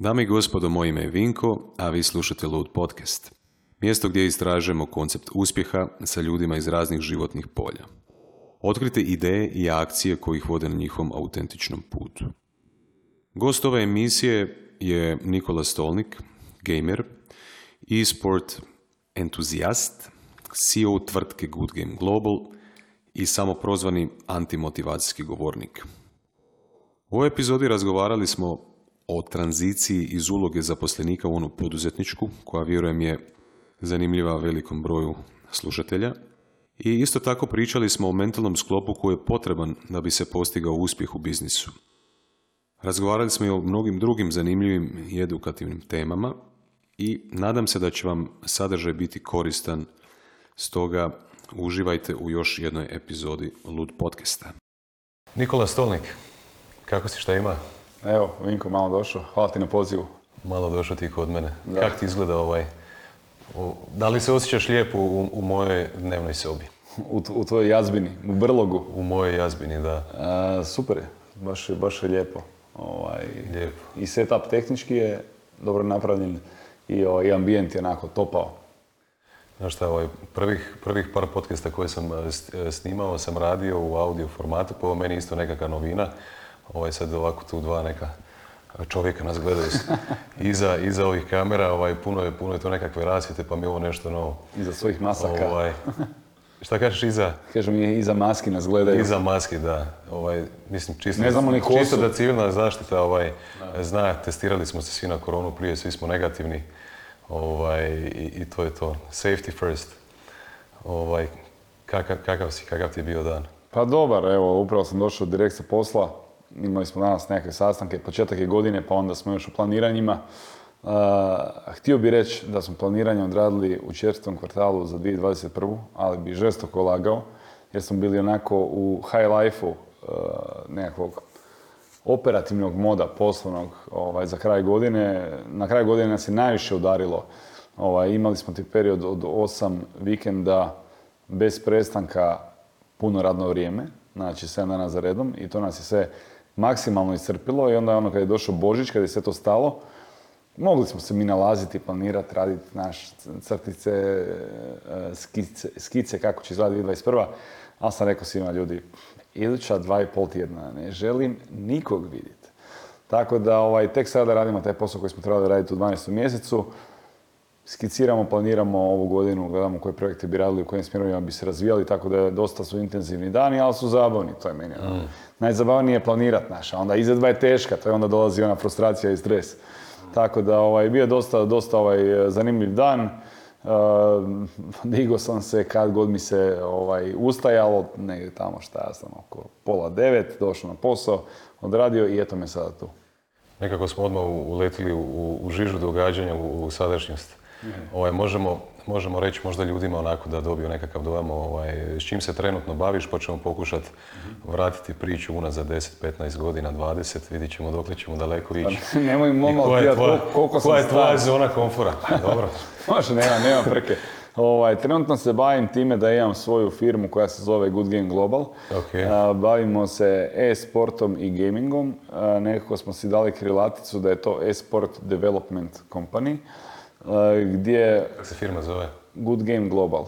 Dame i gospodo, moje ime je Vinko, a vi slušate Lud Podcast. Mjesto gdje istražujemo koncept uspjeha sa ljudima iz raznih životnih polja. Otkrite ideje i akcije koji vode na njihovom autentičnom putu. Gost ove emisije je Nikola Stolnik, gamer, e-sport entuzijast, CEO tvrtke Good Game Global i samoprozvani antimotivacijski govornik. U ovoj epizodi razgovarali smo o tranziciji iz uloge zaposlenika u onu poduzetničku, koja vjerujem je zanimljiva velikom broju slušatelja. I isto tako pričali smo o mentalnom sklopu koji je potreban da bi se postigao uspjeh u biznisu. Razgovarali smo i o mnogim drugim zanimljivim i edukativnim temama i nadam se da će vam sadržaj biti koristan, stoga uživajte u još jednoj epizodi Lud podcasta. Nikola Stolnik, kako si, šta ima? Evo, Vinko, malo došao. Hvala ti na pozivu. Malo došao ti kod mene. Da. Kako ti izgleda ovaj... Da li se osjećaš lijepo u, u mojoj dnevnoj sobi? U, u tvojoj jazbini, u brlogu? U mojoj jazbini, da. A, super je, baš, baš je lijepo. Ovaj, lijepo. I setup tehnički je dobro napravljen i, ovaj, i ambijent je onako topao. Znaš šta, ovaj, prvih, prvih par podcasta koje sam eh, snimao sam radio u audio formatu, po meni isto nekakva novina. Ovaj, sad ovako tu dva neka čovjeka nas gledaju iza, iza ovih kamera, ovaj, puno, je, puno je to nekakve rasvjete, pa mi ovo nešto novo. Iza svojih masaka. Ovaj, šta kažeš iza? Kažem mi iza maski nas gledaju. Iza maski, da. Ovaj, mislim, čisto, ne znamo ni čisto da civilna zaštita ovaj, zna, testirali smo se svi na koronu prije, svi smo negativni. Ovaj, i, i, to je to. Safety first. Ovaj, kakav, kakav si, kakav ti je bio dan? Pa dobar, evo, upravo sam došao direkt sa posla. Imali smo danas neke sastanke, početak je godine, pa onda smo još u planiranjima. Uh, htio bih reći da smo planiranje odradili u četvrtom kvartalu za 2021. ali bi žestoko lagao, jer smo bili onako u high life-u uh, nekakvog operativnog moda poslovnog ovaj, za kraj godine. Na kraju godine nas je najviše udarilo. Ovaj, imali smo ti period od osam vikenda bez prestanka puno radno vrijeme, znači 7 dana za redom i to nas je sve maksimalno iscrpilo i onda ono kad je došao Božić, kad je sve to stalo, mogli smo se mi nalaziti, planirati, raditi naš crtice, e, skice, skice kako će izgledati 2021. Ali sam rekao svima ljudi, iduća dva i pol tjedna ne želim nikog vidjeti. Tako da ovaj, tek sada radimo taj posao koji smo trebali raditi u 12. mjesecu skiciramo, planiramo ovu godinu, gledamo koje projekte bi radili, u kojim smjerovima bi se razvijali, tako da dosta su intenzivni dani, ali su zabavni, to je meni. Ono. Mm. Najzabavnije je planirat naša, onda izvedba je teška, to je onda dolazi ona frustracija i stres. Tako da ovaj, bio je dosta, dosta ovaj, zanimljiv dan. Uh, digo sam se kad god mi se ovaj, ustajalo, negdje tamo šta ja sam, oko pola devet, došao na posao, odradio i eto me sada tu. Nekako smo odmah uletili u, u žižu događanja, u, u sadašnjost. Ovaj, možemo, možemo reći možda ljudima onako da dobiju nekakav dojam ovaj, s čim se trenutno baviš, pa ćemo pokušati vratiti priču unazad 10, 15 godina, 20, vidit ćemo dokle ćemo daleko ići. Pa, nemoj momo koja je tvoja, koliko koja je tvoja zona komfora? Dobro. Može, nema, nema prke. Ovaj, trenutno se bavim time da imam svoju firmu koja se zove Good Game Global. Okay. bavimo se e-sportom i gamingom. nekako smo si dali krilaticu da je to e-sport development company gdje... Kako se firma zove? Good Game Global.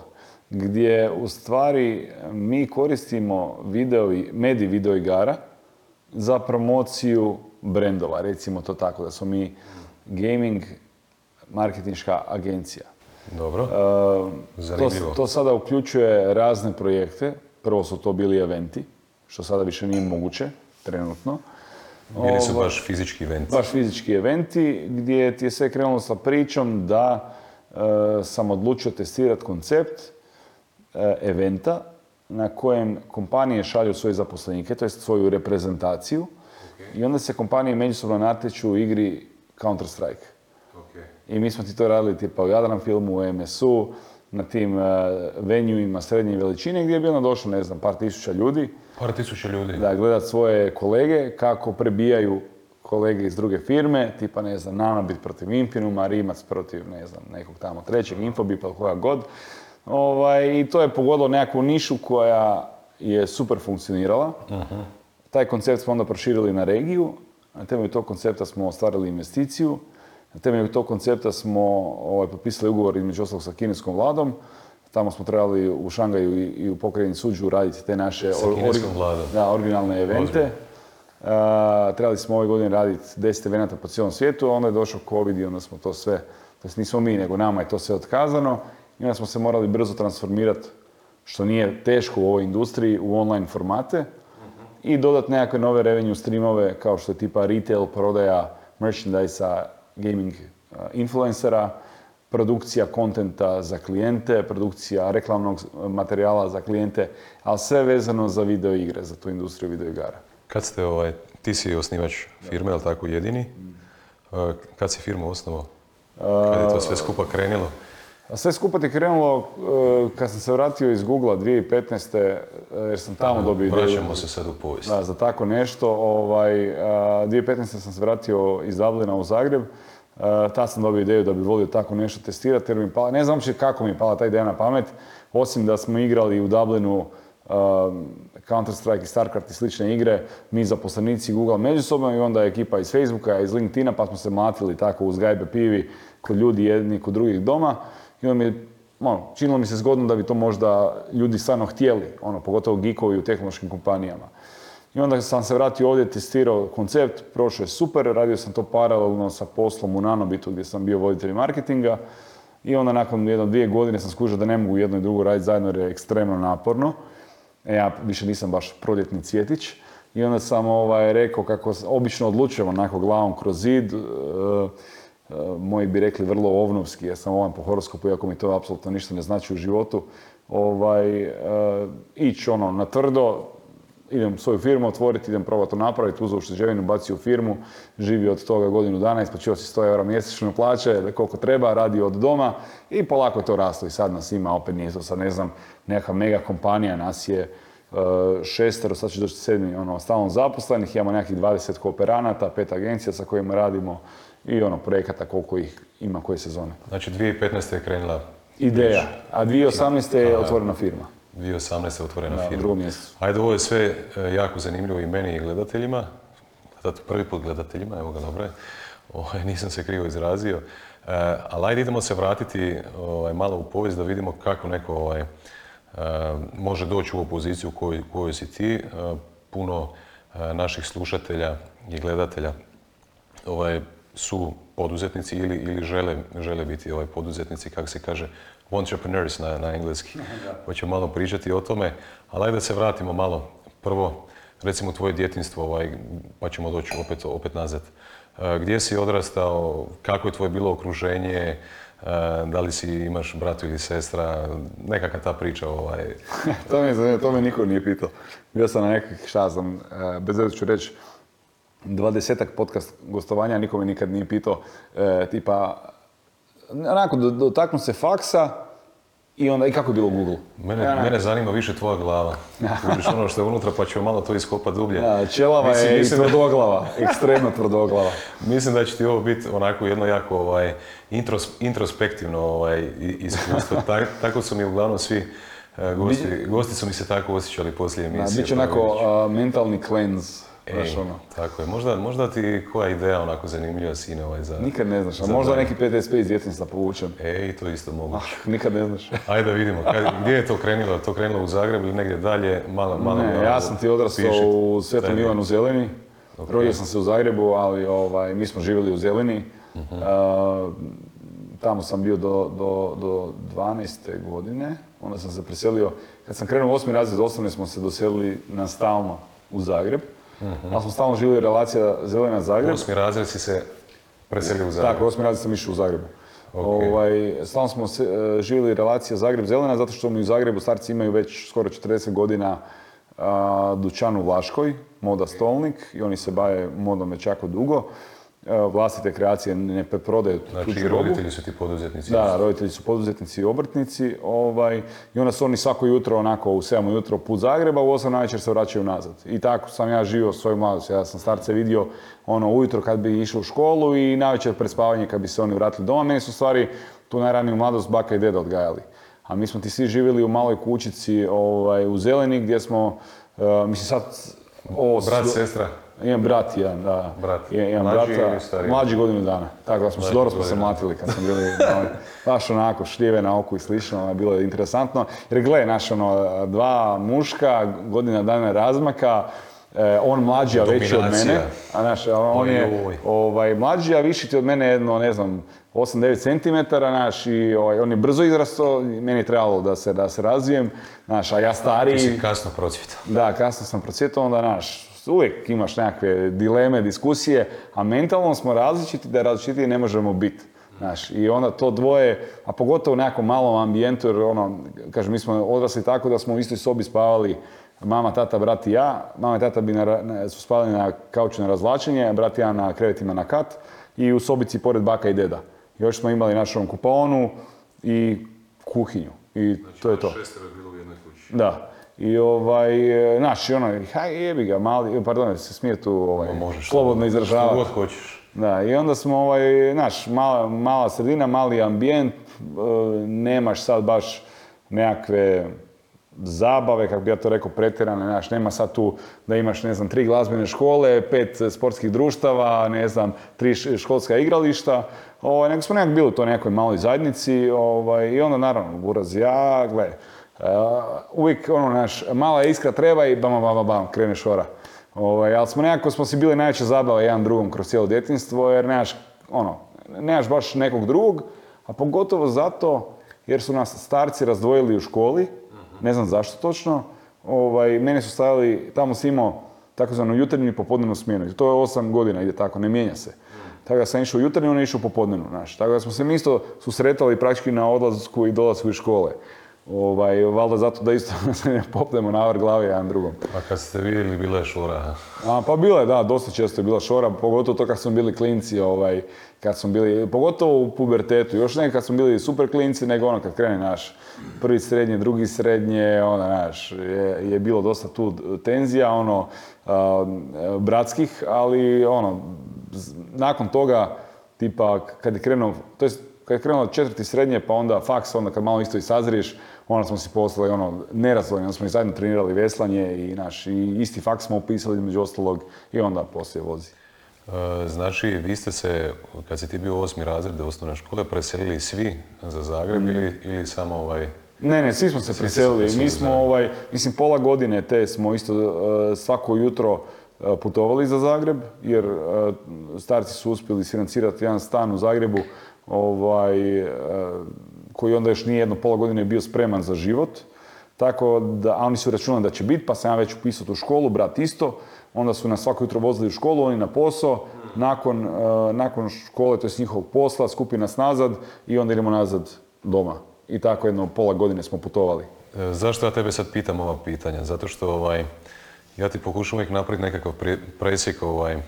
Gdje u stvari mi koristimo video, medij video igara za promociju brendova, recimo to tako, da smo mi gaming marketinška agencija. Dobro, to, to sada uključuje razne projekte. Prvo su to bili eventi, što sada više nije moguće, trenutno. Bili su baš fizički eventi. Baš fizički eventi gdje ti je sve krenulo sa pričom da e, sam odlučio testirati koncept e, eventa na kojem kompanije šalju svoje zaposlenike, to svoju reprezentaciju i onda se kompanije međusobno natječu u igri Counter-Strike. I mi smo ti to radili tipa u Jadran filmu, u MSU, na tim uh, venjuima srednje veličine gdje je bilo došlo, ne znam, par tisuća ljudi. Par tisuća ljudi. Da, gledat svoje kolege kako prebijaju kolege iz druge firme, tipa ne znam, Nanobit protiv Impinuma, Rimac protiv ne znam, nekog tamo trećeg, Infobip ili koja god. Ovaj, I to je pogodilo nekakvu nišu koja je super funkcionirala. uh Taj koncept smo onda proširili na regiju Na temelju tog koncepta smo ostvarili investiciju. Na temelju tog koncepta smo ovaj, potpisali ugovor između ostalog sa kineskom vladom. Tamo smo trebali u Šangaju i, i u pokrajini Suđu raditi te naše Sa or- da, originalne evente. Uh, trebali smo ove godine raditi 10 evenata po cijelom svijetu, a onda je došao COVID i onda smo to sve, to jest nismo mi, nego nama je to sve otkazano. I onda smo se morali brzo transformirati, što nije teško u ovoj industriji, u online formate. I dodati nekakve nove revenue streamove kao što je tipa retail, prodaja merchandise gaming uh, influencera, produkcija kontenta za klijente, produkcija reklamnog materijala za klijente, ali sve vezano za video igre, za tu industriju video igara. Kad ste, ovaj, ti si osnivač firme, ali tako jedini? E, Kad si firmu osnovao? Kad je to sve skupa krenilo? A sve skupa ti krenulo uh, kad sam se vratio iz Google 2015. uh, jer sam tamo dobio ideju. Vraćamo se sad u povijest. Da, za tako nešto. Ovaj, a, 2015. sam se vratio iz Dublina u Zagreb. A, tad sam dobio ideju da bi volio tako nešto testirati jer mi pala, ne znam uopće kako mi je pala ta ideja na pamet, osim da smo igrali u Dublinu Counter-Strike i StarCraft i slične igre, mi zaposlenici Google međusobno i onda ekipa iz Facebooka, iz LinkedIna, pa smo se mlatili tako uz gajbe pivi kod ljudi jedni kod drugih doma. I onda mi je ono, činilo mi se zgodno da bi to možda ljudi stvarno htjeli, ono, pogotovo geekovi u tehnološkim kompanijama. I onda sam se vratio ovdje, testirao koncept, prošao je super, radio sam to paralelno sa poslom u Nanobitu gdje sam bio voditelj marketinga. I onda nakon jedno dvije godine sam skužio da ne mogu jedno i drugo raditi zajedno jer je ekstremno naporno. E, ja više nisam baš proljetni cvjetić. I onda sam ovaj, rekao kako obično odlučujemo onako glavom kroz zid, e, moji bi rekli vrlo ovnovski, ja sam ovan po horoskopu, iako mi to apsolutno ništa ne znači u životu, ovaj, e, ići ono na tvrdo, idem svoju firmu otvoriti, idem probati to napraviti, uzeo ušteđevinu, bacio u firmu, živio od toga godinu dana, isplaćivao si 100 eura mjesečno plaće, koliko treba, radio od doma i polako to raslo i sad nas ima, opet nije to sad ne znam, neka mega kompanija, nas je uh, šestero, sad će doći sedmi, ono, stalno zaposlenih, imamo nekakvih 20 kooperanata, pet agencija sa kojima radimo i ono, projekata koliko ih ima koje sezone. Znači 2015. je krenula Ideja, a 2018. je otvorena firma. 2018. je otvorena Da, firma. drugom mjesecu. Ajde, ovo je sve e, jako zanimljivo i meni i gledateljima. Gledat- Prvi put gledateljima, evo ga dobro je. Ovaj, nisam se krivo izrazio. E, ali ajde idemo se vratiti ovaj, malo u povijest da vidimo kako neko ovaj, e, može doći u ovu poziciju u kojoj, si ti. E, puno naših slušatelja i gledatelja ovaj, su poduzetnici ili, ili žele, žele biti ovaj, poduzetnici, kako se kaže, entrepreneurs na, na engleski. Pa ćemo malo pričati o tome, ali ajde da se vratimo malo. Prvo, recimo tvoje djetinstvo, ovaj, pa ćemo doći opet, opet nazad. E, Gdje si odrastao, kako je tvoje bilo okruženje, e, da li si imaš bratu ili sestra, nekakva ta priča. Ovaj. to, me, zanima, to me niko nije pitao. Bio sam na nekakvih, šta znam, e, bez ću reći, dvadesetak podcast gostovanja, niko me nikad nije pitao, e, tipa, onako, do- dotaknu se faksa i onda, i kako je bilo u Google? Mene, Ja, mene zanima više tvoja glava. Vidiš ono što je unutra, pa ćemo malo to iskopati dublje. Da, čelava Mislim- je i mislim da- tvrdoglava, ekstremno tvrdoglava. Mislim da će ti ovo biti onako jedno jako ovaj, intros, introspektivno ovaj, i- iskustvo. Ta- tako su mi uglavnom svi eh, gosti, gosti su mi se tako osjećali poslije Da, emisije. bit će pa onako a, mentalni cleanse, Ej, ono. Tako je. Možda, možda ti koja ideja onako zanimljiva sine ovaj za... Nikad ne znaš, a možda neki PTSP iz djetinjstva povučen. Ej, to isto mogu. Ah, nikad ne znaš. Ajde da vidimo, kad- gdje je to krenulo? Je to krenulo u Zagrebu ili negdje dalje? Malo, malo, Ne, malo ja sam ti odrastao u Svetom. Ivanu Zelini. Rodio sam se u Zagrebu, ali ovaj, mi smo živjeli u Zelini. A, tamo sam bio do, do, do 12. godine. Onda sam se preselio. Kad sam krenuo u osmi razred osnovne smo se doselili na stalno u Zagreb. Ali smo stalno živjeli relacija Zelena-Zagreb. Osmi razred si se preselio u Zagreb. Tako, osmi razred sam išao u Zagrebu. Ok. Ovaj, stalno smo se, živjeli relacija Zagreb-Zelena, zato što mi u Zagrebu starci imaju već skoro 40 godina a, dućan u Vlaškoj, moda stolnik, i oni se bave modom već jako dugo. E, vlastite kreacije ne preprodaju Znači, tuđu robu. roditelji su ti poduzetnici. Da, roditelji su poduzetnici i obrtnici. Ovaj, I onda su oni svako jutro onako u 7 ujutro put Zagreba, u 8 navečer se vraćaju nazad. I tako sam ja živio svoju mladost. Ja sam starce vidio ono ujutro kad bi išao u školu i navečer pred spavanje kad bi se oni vratili doma. Meni su stvari tu najraniju mladost baka i deda odgajali. A mi smo ti svi živjeli u maloj kućici ovaj, u Zeleni gdje smo, eh, mislim sad... Ovo Brat, sestra. Imam brat jedan, da. Brat. Imam Mlađi brata, ili stariji? mlađi godinu dana. Tako da smo se dobro smo se mlatili kad smo bili ono, baš onako šljive na oku i slično, ono, bilo je interesantno. Jer gle, naš ono, dva muška, godina dana razmaka, e, on mlađi, a veći od mene. A naš, on je ovaj, mlađi, a viši ti od mene jedno, ne znam, 8-9 cm, naš, i ovaj, on je brzo izrastao, i meni je trebalo da se, da se razvijem, znaš, a ja stariji... Ti si kasno procvjetao. Da, kasno sam procvjetao, onda naš, uvijek imaš nekakve dileme, diskusije, a mentalno smo različiti, da različitiji ne možemo biti. Znaš, i onda to dvoje, a pogotovo u nekakvom malom ambijentu, jer ono, kažem, mi smo odrasli tako da smo u istoj sobi spavali mama, tata, brat i ja. Mama i tata bi na, na- su spavali na kauču na razvlačenje, a brat i ja na krevetima na kat i u sobici pored baka i deda. Još smo imali našu kupaonu i kuhinju. I to je to. Šestero je bilo u jednoj kući. Da. I ovaj, e, znaš, i ono, haj jebi ga, mali, pardon, se smije tu ovaj, Možeš slobodno Što izražavati. god hoćeš. Da, i onda smo, ovaj, znaš, mala, mala sredina, mali ambijent, e, nemaš sad baš nekakve zabave, kako bi ja to rekao, pretjerane, znaš, nema sad tu da imaš, ne znam, tri glazbene škole, pet sportskih društava, ne znam, tri školska igrališta, ovaj, nego smo nekako bili u toj nekoj maloj zajednici, ovaj, i onda naravno, buraz ja, gle, e, uvijek, ono, naš, mala iskra treba i bam, bam, bam, bam, krene šora. Ovaj, ali smo nekako smo si bili najveća zabava jedan drugom kroz cijelo djetinstvo, jer nemaš, ono, nemaš baš nekog drugog, a pogotovo zato jer su nas starci razdvojili u školi, ne znam zašto točno, ovaj, mene su stavili, tamo si imao takozvanu jutarnju i popodnevnu smjenu. To je osam godina, ide tako, ne mijenja se. Tako da sam išao u jutarnju, on je išao u popodnevnu, znaš. Tako da smo se mi isto susretali praktički na odlasku i dolasku iz škole. Ovaj, valjda zato da isto se ne popnemo na vrh glave jedan drugom. A kad ste vidjeli, bila je šora. A, pa bilo je, da, dosta često je bila šora, pogotovo to kad smo bili klinci, ovaj, kad smo bili, pogotovo u pubertetu, još ne kad smo bili super klinci, nego ono kad krene naš prvi srednje, drugi srednje, ono, naš, je, je bilo dosta tu tenzija, ono, a, bratskih, ali ono, nakon toga, tipa, kad je krenuo, to jest, kad je krenuo četvrti srednje, pa onda faks, onda kad malo isto i sazriješ, onda smo si poslali ono, nerazdvojeni, onda smo i zajedno trenirali veslanje i naš, i isti faks smo upisali između ostalog i onda poslije vozi. E, Znači, vi ste se, kad si ti bio osmi razred osnovne škole, preselili svi za Zagreb ili, ili samo ovaj... Ne, ne, svi smo se preselili, Mi smo, ovaj, mislim, pola godine te smo isto e, svako jutro e, putovali za Zagreb, jer starci su uspjeli isfinancirati jedan stan u Zagrebu, ovaj, koji onda još nije jedno pola godine bio spreman za život. Tako da, a oni su računali da će biti, pa sam ja već upisao tu školu, brat isto. Onda su nas svako jutro vozili u školu, oni na posao. Nakon, e, nakon škole, to je njihovog posla, skupi nas nazad i onda idemo nazad doma. I tako jedno pola godine smo putovali. E, Zašto ja tebe sad pitam ova pitanja? Zato što ovaj, ja ti pokušam uvijek napraviti nekakav pre- presjek ovaj, e,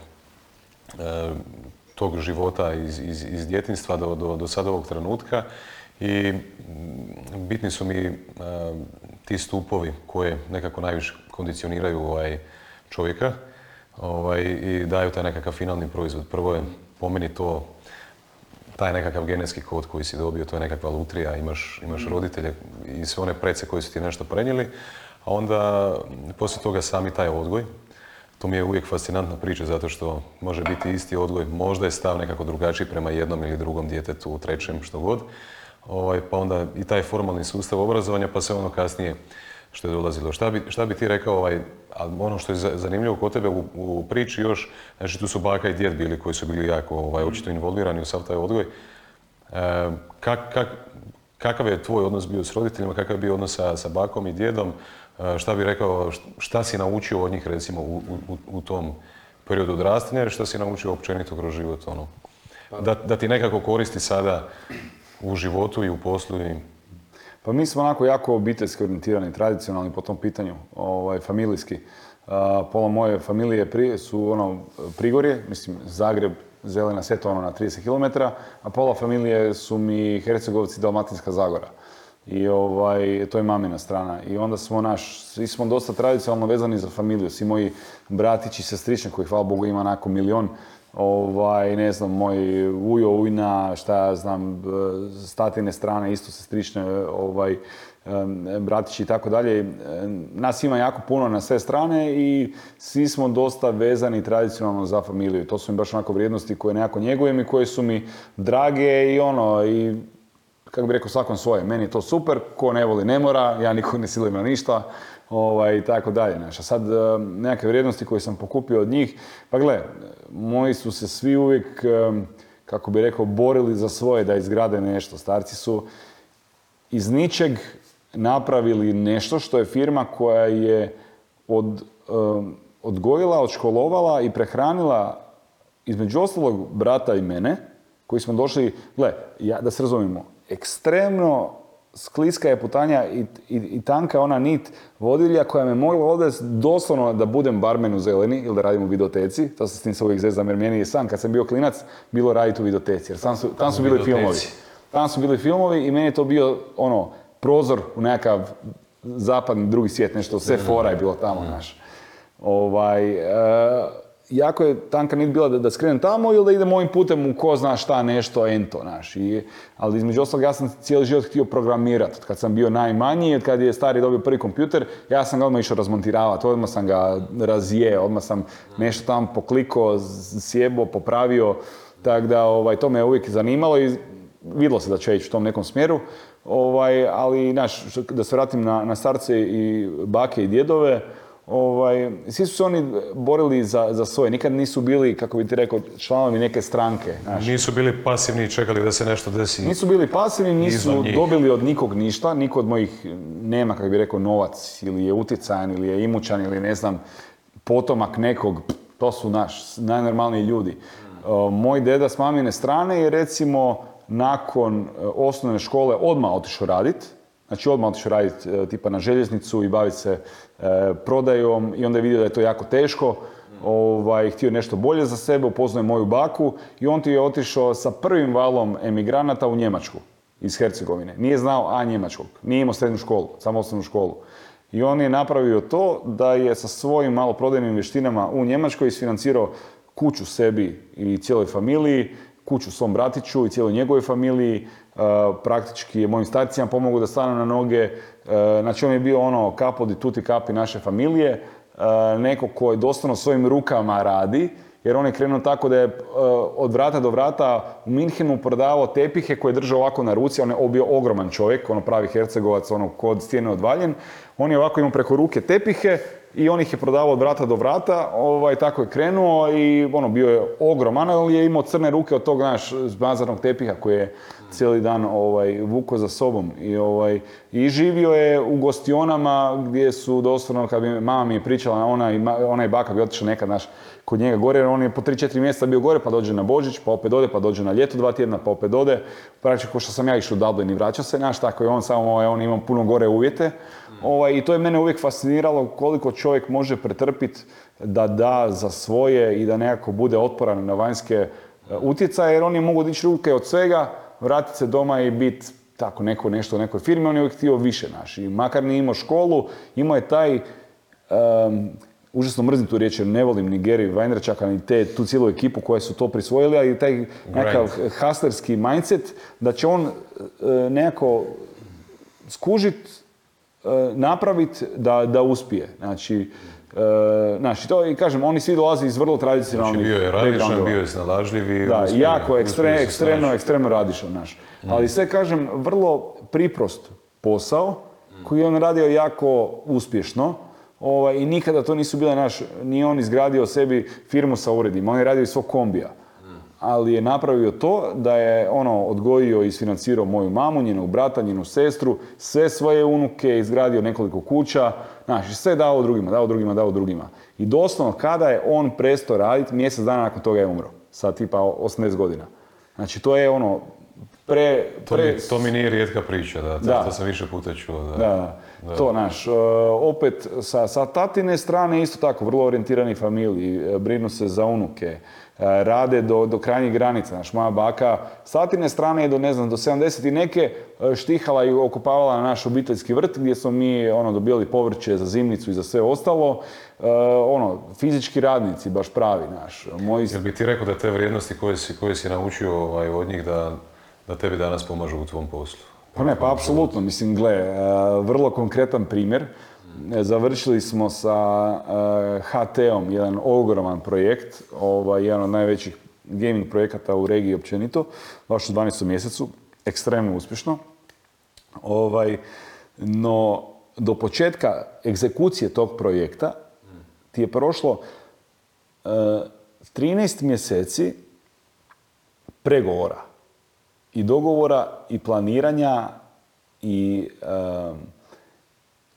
tog života iz, iz, iz djetinstva do, do, do sad ovog trenutka i mm, bitni su mi e, ti stupovi koje nekako najviše kondicioniraju ovaj, čovjeka ovaj, i daju taj nekakav finalni proizvod. Prvo je po meni to taj nekakav genetski kod koji si dobio, to je nekakva lutrija, imaš, imaš roditelje i sve one prece koji su ti nešto prenijeli, a onda poslije toga sami taj odgoj. To mi je uvijek fascinantna priča zato što može biti isti odgoj, možda je stav nekako drugačiji prema jednom ili drugom djetetu, trećem, što god. Ovaj, pa onda i taj formalni sustav obrazovanja, pa se ono kasnije što je dolazilo. Šta bi, šta bi ti rekao, ovaj, a ono što je za- zanimljivo kod tebe u, u priči još, znači tu su baka i djed bili koji su bili jako ovaj, očito involvirani u sav taj odgoj. E, kak, kak, kakav je tvoj odnos bio s roditeljima, kakav je bio odnos sa, sa bakom i djedom, E, šta bi rekao, št- šta si naučio od njih recimo u, u, u tom periodu odrastanja, šta si naučio općenito kroz život, ono? Da, da ti nekako koristi sada u životu i u poslu i... Pa mi smo onako jako obiteljski orijentirani, tradicionalni po tom pitanju, ovaj, familijski. Pola moje familije prije su ono, Prigorje, mislim Zagreb, Zelena Seta ono na 30 km, a pola familije su mi Hercegovci, Dalmatinska Zagora. I ovaj, to je mamina strana. I onda smo naš, svi smo dosta tradicionalno vezani za familiju. Svi moji bratići, sestrični, koji hvala Bogu ima onako milion, ovaj, ne znam, moj ujo, ujna, šta ja znam, b- s tatine strane isto sestrične, ovaj, bratići i tako dalje. Nas ima jako puno na sve strane i svi smo dosta vezani tradicionalno za familiju. To su mi baš onako vrijednosti koje nekako njegujem i koje su mi drage i ono, i kako bi rekao svakom svoje. Meni je to super, ko ne voli ne mora, ja nikog ne silim na ništa ovaj, tako dalje. A sad nekakve vrijednosti koje sam pokupio od njih, pa gle, moji su se svi uvijek, kako bi rekao, borili za svoje da izgrade nešto. Starci su iz ničeg napravili nešto što je firma koja je od, odgojila, odškolovala i prehranila između ostalog brata i mene, koji smo došli, gle, ja, da se razumimo, ekstremno skliska je putanja i, i, i tanka ona nit vodilja koja me mogla odvesti doslovno da budem barmen u zeleni ili da radim u videoteci. To se s tim se uvijek zezam jer meni je san kad sam bio klinac bilo raditi u videoteci jer tam su, tam su bili filmovi. Tam su bili filmovi i meni je to bio ono prozor u nekakav zapadni drugi svijet, nešto sve fora je bilo tamo, naš. Ovaj, e, jako je tanka nit bila da, da skrenem tamo ili da idem ovim putem u ko zna šta nešto, ento, naš. I, ali između ostalog ja sam cijeli život htio programirati. Kad sam bio najmanji, kad je stari dobio prvi kompjuter, ja sam ga odmah išao razmontiravati, odmah sam ga razije, odmah sam nešto tamo pokliko, sjebo, popravio. Tako da ovaj, to me uvijek zanimalo i vidjelo se da će ići u tom nekom smjeru. Ovaj, ali, naš, da se vratim na, na starce i bake i djedove, Ovaj, svi su se oni borili za, za svoje, nikad nisu bili, kako bi ti rekao, članovi neke stranke. Znaš. Nisu bili pasivni i čekali da se nešto desi. Nisu bili pasivni, nisu dobili od nikog ništa, niko od mojih nema, kako bi rekao, novac, ili je utjecajan, ili je imućan, ili ne znam, potomak nekog, to su naš, najnormalniji ljudi. Moj deda s mamine strane je recimo nakon e, osnovne škole odmah otišao raditi, Znači odmah otišao raditi e, tipa na željeznicu i baviti se prodajom i onda je vidio da je to jako teško. Ovaj, htio nešto bolje za sebe, upoznao moju baku i on ti je otišao sa prvim valom emigranata u Njemačku iz Hercegovine. Nije znao A njemačkog, nije imao srednju školu, samo osnovnu školu. I on je napravio to da je sa svojim maloprodajnim vještinama u Njemačkoj isfinancirao kuću sebi i cijeloj familiji, kuću svom bratiću i cijeloj njegovoj familiji, praktički je mojim starcima pomogao da stanu na noge. Znači on je bio ono kapo di tuti kapi naše familije, neko ko je doslovno svojim rukama radi, jer on je krenuo tako da je od vrata do vrata u Minhenu prodavao tepihe koje je držao ovako na ruci, on je bio ogroman čovjek, ono pravi hercegovac, ono kod stijene odvaljen. On je ovako imao preko ruke tepihe, i on ih je prodavao od vrata do vrata, ovaj, tako je krenuo i ono, bio je ogroman, ali je imao crne ruke od tog naš zmazarnog tepiha koji je cijeli dan ovaj, vuko za sobom. I, ovaj, I živio je u gostionama gdje su doslovno, kad bi mama mi je pričala, ona i, ona i baka bi otišla nekad naš, kod njega gore, on je po 3-4 mjeseca bio gore, pa dođe na Božić, pa opet ode, pa dođe na ljeto dva tjedna, pa opet ode. Praktično ko što sam ja išao u Dublin i vraća se, naš, tako je on samo, ovaj, on ima puno gore uvjete. Ovaj, I to je mene uvijek fasciniralo koliko čovjek može pretrpiti da da za svoje i da nekako bude otporan na vanjske e, utjecaje, jer oni mogu dići ruke od svega, vratiti se doma i biti tako neko nešto u nekoj firmi, on je uvijek htio više naš. I makar nije imao školu, imao je taj, um, užasno mrzim tu riječ jer ne volim ni Gary Vaynerchaka ni te, tu cijelu ekipu koja su to prisvojili, ali taj nekakav hustlerski mindset da će on uh, nekako skužit E, napraviti da, da uspije. Znači, e, znači, to i kažem, oni svi dolaze iz vrlo tradicionalnih Znači, bio je radišan, bio je snalažljiv i Da, jako, ekstre, ekstremno, ekstremno radišan, naš. Mm. Ali sve, kažem, vrlo priprost posao, koji je on radio jako uspješno, ovaj, i nikada to nisu bile naš, ni on izgradio sebi firmu sa uredima, on je radio iz svog kombija ali je napravio to da je ono odgojio i isfinancirao moju mamu, njenog brata, njenu sestru, sve svoje unuke, izgradio nekoliko kuća, znači sve dao drugima, dao drugima, dao drugima. I doslovno kada je on prestao raditi, mjesec dana nakon toga je umro, sa tipa 80 godina. Znači to je ono, pre... pre... To, mi, nije rijetka priča, da, da. to sam više puta čuo. Da, da. da. to naš. Uh, opet, sa, sa tatine strane isto tako, vrlo orijentirani familiji, e, brinu se za unuke. E, rade do, do krajnjih granica. Naš moja baka s tatine strane je do, ne znam, do 70 i neke e, štihala i okupavala na naš obiteljski vrt gdje smo mi ono, dobili povrće za zimnicu i za sve ostalo. E, ono, fizički radnici, baš pravi naš. Moji... Jel bi ti rekao da te vrijednosti koje si, koje si naučio ovaj, od njih da, da tebi danas pomažu u tvom poslu? Pa ne, pa apsolutno, mislim, gle, e, vrlo konkretan primjer. Završili smo sa HT-om jedan ogroman projekt, ovaj, jedan od najvećih gaming projekata u regiji općenito, baš u 12. mjesecu, ekstremno uspješno. Ovaj, no, do početka egzekucije tog projekta ti je prošlo e, 13 mjeseci pregovora i dogovora i planiranja i em,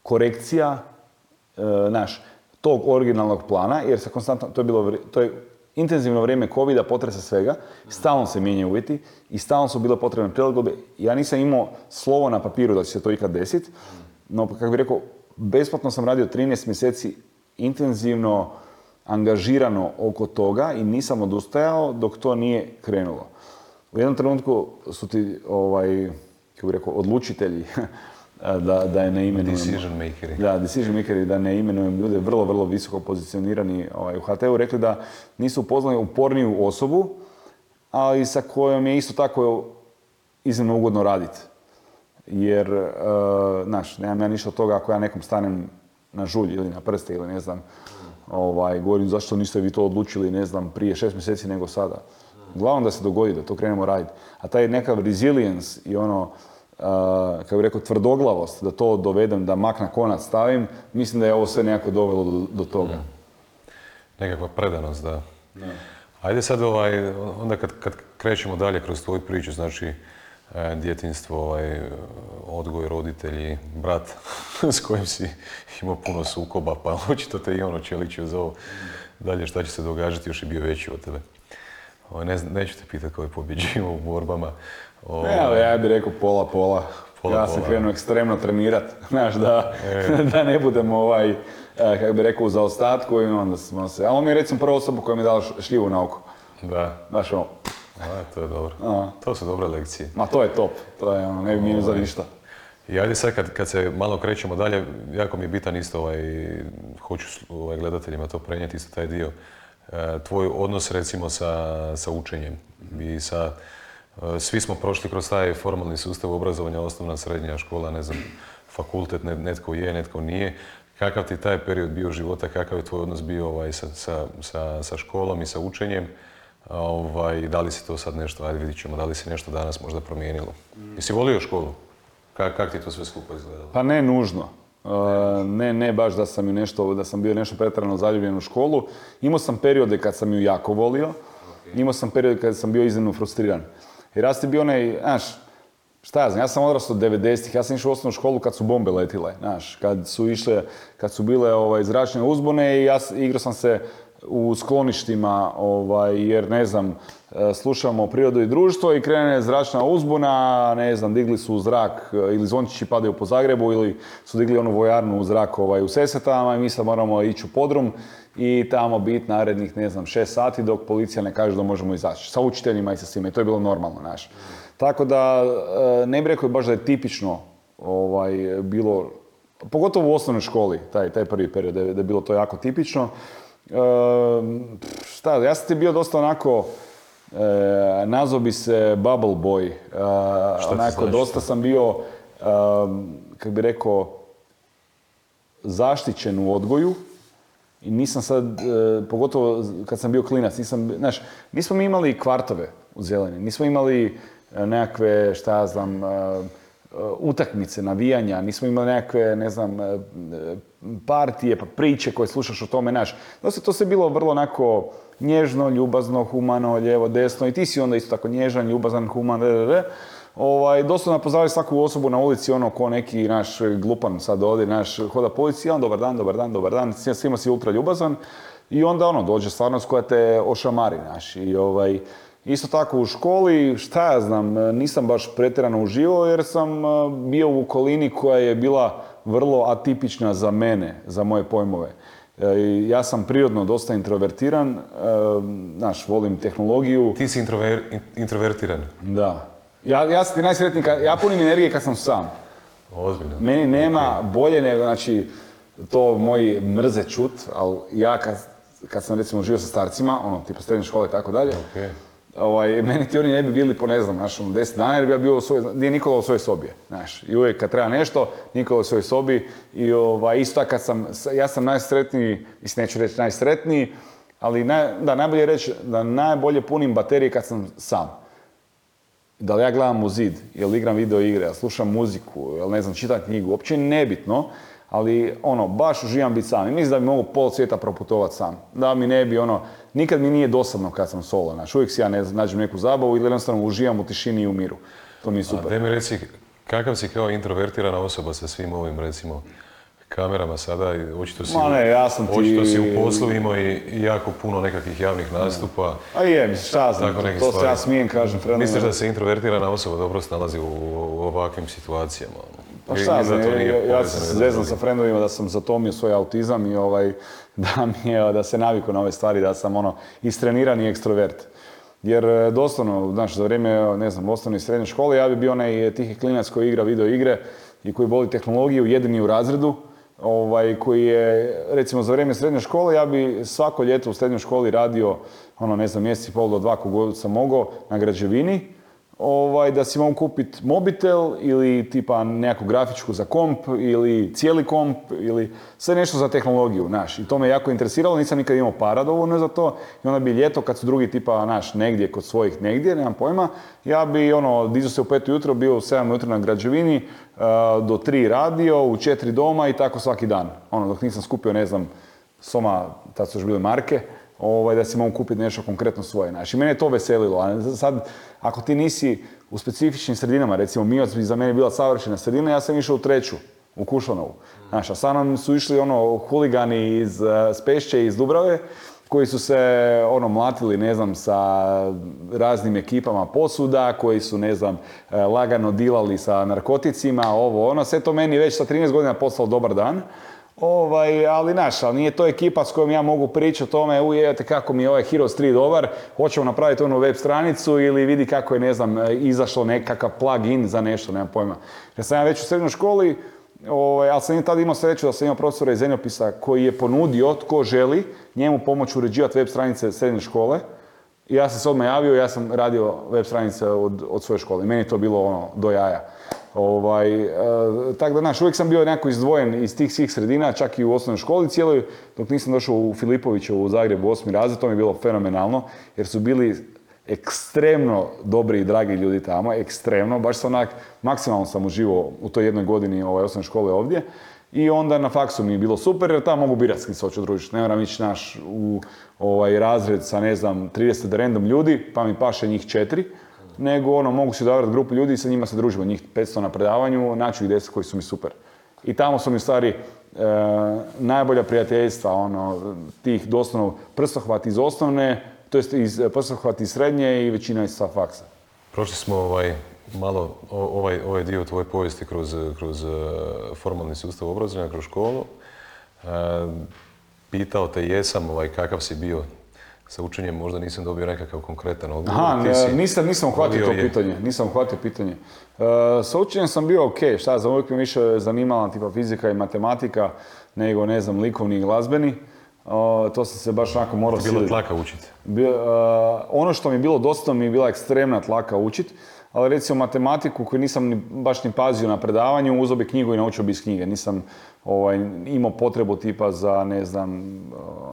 korekcija e, naš, tog originalnog plana, jer se konstantno, to je bilo, to je intenzivno vrijeme covida, potresa svega, stalno se mijenjaju uvjeti i stalno su bile potrebne prilagodbe. Ja nisam imao slovo na papiru da će se to ikad desiti, no kako bih rekao, besplatno sam radio 13 mjeseci intenzivno angažirano oko toga i nisam odustajao dok to nije krenulo. U jednom trenutku su ti, ovaj, kako bih rekao, odlučitelji da, da je ne imenujem. Decision makeri. Da, decision makeri, da ne imenujem ljude vrlo, vrlo visoko pozicionirani ovaj, u HT-u, rekli da nisu upoznali uporniju osobu, ali sa kojom je isto tako iznimno ugodno raditi. Jer, e, znaš, nemam ja ništa od toga ako ja nekom stanem na žulj ili na prste ili ne znam, ovaj, govorim zašto niste vi to odlučili, ne znam, prije šest mjeseci nego sada. Uglavnom da se dogodi, da to krenemo raditi. A taj nekav resilience i ono, kako bih rekao, tvrdoglavost, da to dovedem, da mak na konac stavim, mislim da je ovo sve nekako dovelo do, do toga. Nekakva predanost, da. Ajde sad ovaj, onda kad, kad krećemo dalje kroz tvoju priču, znači e, djetinstvo, ovaj, odgoj, roditelji, brat s kojim si imao puno sukoba, pa očito te i ono čeličio za ovo. Dalje šta će se događati, još je bio veći od tebe. Ovaj, ne, neću te pitati ko je pobjeđivao u borbama. Ovaj, Ne, ali ja bih rekao pola, pola. Pola, ja sam pola. krenuo ekstremno trenirat, znaš, da, da ne budem ovaj, eh, kako bi rekao, u zaostatku i onda smo se... Ali on mi je recimo prva osoba koja mi je dala šljivu na oko. Da, Znaš, ono, a, to je dobro. A. To su dobre lekcije. ma to je top, to je ono, ne bi minus za Ovaj. ništa. I ajde sad kad, kad se malo krećemo dalje, jako mi je bitan isto ovaj, hoću ovaj, gledateljima to prenijeti isto taj dio. E, tvoj odnos recimo sa, sa učenjem i sa, e, svi smo prošli kroz taj formalni sustav obrazovanja, osnovna, srednja škola, ne znam, fakultet, ne- netko je, netko nije. Kakav ti taj period bio života, kakav je tvoj odnos bio ovaj, sa, sa, sa, sa školom i sa učenjem? Ovaj, da li si to sad nešto, ajde vidit ćemo, da li si nešto danas možda promijenilo? Jesi volio školu? Kak, kak ti to sve skupa izgledalo? Pa ne nužno. Uh, ne, ne baš da sam ju nešto, da sam bio nešto pretjerano zaljubljen u školu. Imao sam periode kad sam ju jako volio, imao sam periode kad sam bio iznimno frustriran. Jer ja sam bio onaj, znaš, šta ja znam, ja sam odrastao 90-ih, ja sam išao u osnovnu školu kad su bombe letile, znaš, kad su išle, kad su bile ovaj, zračne uzbune i ja igrao sam se u skloništima, ovaj, jer ne znam, e, slušamo prirodu i društvo i krene zračna uzbuna, ne znam, digli su u zrak e, ili zvončići padaju po Zagrebu ili su digli onu vojarnu u zrak ovaj, u Sesetama i mi sad moramo ići u podrum i tamo biti narednih, ne znam, šest sati dok policija ne kaže da možemo izaći. Sa učiteljima i sa svima i to je bilo normalno, znaš. Tako da e, ne bih rekao baš da je tipično ovaj, bilo, pogotovo u osnovnoj školi, taj, taj prvi period, da je, da je bilo to jako tipično. E, šta, ja sam ti bio dosta onako, e, nazvao bi se bubble boy. E, ti onako, znači dosta sam bio, kako bi rekao, zaštićen u odgoju i nisam sad, e, pogotovo kad sam bio klinac, nisam, znaš, nismo mi imali kvartove u zeleni, nismo imali e, nekakve, šta ja znam, e, e, utakmice, navijanja, nismo imali nekakve, ne znam, e, partije, pa priče koje slušaš o tome, znaš. Dosta to sve bilo vrlo onako nježno, ljubazno, humano, lijevo, desno i ti si onda isto tako nježan, ljubazan, human, re, re, re. Ovaj, doslovno pozdravili svaku osobu na ulici, ono ko neki naš glupan sad ovdje, naš hoda policija, on dobar dan, dobar dan, dobar dan, svima- si ultra ljubazan i onda ono, dođe stvarnost koja te ošamari, znaš, i ovaj, isto tako u školi, šta ja znam, nisam baš pretjerano uživao jer sam eh, bio u okolini koja je bila vrlo atipična za mene, za moje pojmove. E, Ja sam prirodno dosta introvertiran, e, znaš, volim tehnologiju. Ti si introver, in- introvertiran. Da. Ja, ja sam ti najsretniji, ja punim energije kad sam sam. Ozbiljno. Meni nema bolje nego, znači, to moji mrze čut, ali ja kad, kad sam recimo živio sa starcima, ono, tipa srednje škole i tako dalje, Ok. ovaj, meni ti oni ne bi bili po ne znam, znaš, ono, 10 dana jer bi ja bio u svojoj, nije Nikola u svojoj sobi, znaš. I uvijek kad treba nešto, Nikola u svojoj sobi i ovaj, isto kad sam, ja sam najsretniji, mislim neću reći najsretniji, ali naj, da, najbolje je reći da najbolje punim baterije kad sam sam. Da li ja gledam u zid, jel igram video igre, jel slušam muziku, jel ne znam, čitam knjigu, uopće nebitno, ali ono, baš uživam biti sam. I mislim da bi mogu pol svijeta proputovati sam. Da mi ne bi ono, nikad mi nije dosadno kad sam solo, znači uvijek si ja ne nađem neku zabavu ili jednostavno uživam u tišini i u miru. To mi je A super. daj mi reci, kakav si kao introvertirana osoba sa svim ovim, recimo, kamerama sada, i očito si, Ma ne, ja sam ti- očito si u poslu imao i i jako puno nekakvih javnih nastupa. A je, mislim, šta znam, Tako to, to se ja smijem, kažem, Fredovima. Misliš da se introvertirana osoba dobro snalazi u, u ovakvim situacijama? Pa šta znam, ja, sam se zezan sa frendovima da sam zatomio svoj autizam i ovaj, da mi je, da se naviku na ove stvari, da sam ono, istrenirani ekstrovert. Jer e, doslovno, znaš, za vrijeme, ne znam, osnovne i srednje škole, ja bi bio onaj tihi klinac koji igra video igre i koji voli tehnologiju, jedini u razredu, ovaj, koji je, recimo, za vrijeme srednje škole, ja bi svako ljeto u srednjoj školi radio, ono, ne znam, mjesec i pol do dva kogod sam mogao na građevini, ovaj, da si mogu kupiti mobitel ili tipa nekakvu grafičku za komp ili cijeli komp ili sve nešto za tehnologiju, znaš. I to me jako interesiralo, nisam nikad imao para dovoljno za to i onda bi ljeto kad su drugi tipa, naš, negdje kod svojih negdje, nemam pojma, ja bi ono, dizu se u pet ujutro, bio u 7 ujutro na građevini, uh, do 3 radio, u 4 doma i tako svaki dan. Ono, dok nisam skupio, ne znam, Soma, tad su još bile marke, ovaj, da si mogu kupiti nešto konkretno svoje. Znači, mene je to veselilo. A sad, ako ti nisi u specifičnim sredinama, recimo Mijoc bi za mene bila savršena sredina, ja sam išao u treću, u Kušlanovu. Znaš, a sa mnom su išli ono huligani iz uh, Spešće, iz Dubrave, koji su se ono mlatili, ne znam, sa raznim ekipama posuda, koji su, ne znam, e, lagano dilali sa narkoticima, ovo, ono, sve to meni već sa 13 godina postalo dobar dan. Ovaj, ali naš, ali nije to ekipa s kojom ja mogu pričati o tome, ujete kako mi je ovaj Heroes 3 dobar, hoćemo napraviti onu web stranicu ili vidi kako je, ne znam, izašlo nekakav plugin za nešto, nemam pojma. Jer sam ja već u srednjoj školi, ovaj, ali sam i tada imao sreću da sam imao profesora iz zemljopisa koji je ponudio tko želi njemu pomoći uređivati web stranice srednje škole. I ja sam se odmah javio, ja sam radio web stranice od, od svoje škole. Meni je to bilo ono, do jaja. Ovaj, e, tako da, znaš, uvijek sam bio nekako izdvojen iz tih svih sredina, čak i u osnovnoj školi cijeloj, dok nisam došao u Filipovićevu u Zagrebu u osmi razred, to mi je bilo fenomenalno, jer su bili ekstremno dobri i dragi ljudi tamo, ekstremno, baš sam onak, maksimalno sam uživao u toj jednoj godini ovaj, osnovne škole ovdje. I onda na faksu mi je bilo super jer tamo mogu birati s kim se hoću družiti. Ne moram ići naš u ovaj razred sa ne znam 30 random ljudi pa mi paše njih četiri. Nego ono, mogu si odabrati grupu ljudi i sa njima se družimo. Njih 500 na predavanju, naći ih 10 koji su mi super. I tamo su mi stvari e, najbolja prijateljstva, ono, tih doslovno prstohvat iz osnovne, to jest iz prstohvat iz srednje i većina iz sa faksa. Prošli smo ovaj, malo ovaj, ovaj dio tvoje povijesti kroz, kroz e, formalni sustav obrazovanja, kroz školu. E, pitao te jesam ovaj, kakav si bio sa učenjem, možda nisam dobio nekakav konkretan odgovor. Aha, si nisam, nisam uhvatio to je- pitanje, nisam uhvatio pitanje. E, sa učenjem sam bio ok, šta znam, uvijek me više zanimala tipa fizika i matematika nego, ne znam, likovni i glazbeni. E, to sam se baš onako morao Bilo siliti. tlaka učiti. E, ono što mi je bilo dosta mi je bila ekstremna tlaka učit, ali recimo matematiku koju nisam ni, baš ni pazio na predavanju, uzeo bi knjigu i naučio bi iz knjige. Nisam ovaj, imao potrebu tipa za, ne znam,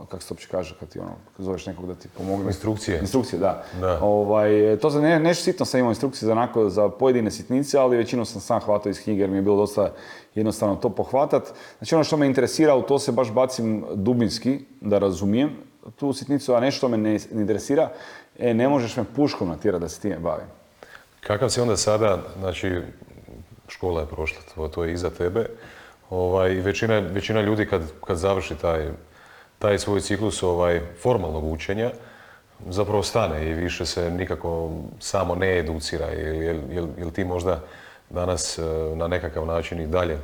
kako se to uopće kaže kad ti ono, zoveš nekog da ti pomogne. Instrukcije. Instrukcije, da. Da. Ovaj, to za ne, nešto sitno sam imao instrukcije za, onako, za pojedine sitnice, ali većinu sam sam hvatao iz knjige jer mi je bilo dosta jednostavno to pohvatat. Znači ono što me interesira, u to se baš bacim dubinski, da razumijem tu sitnicu, a nešto me ne interesira, e, ne možeš me puškom natjerati da se time bavim. Kakav si onda sada, znači, škola je prošla, to, je iza tebe. Ovaj, većina, većina ljudi kad, kad završi taj, taj svoj ciklus ovaj, formalnog učenja, zapravo stane i više se nikako samo ne educira. Jel, jel, jel ti možda danas eh, na nekakav način i dalje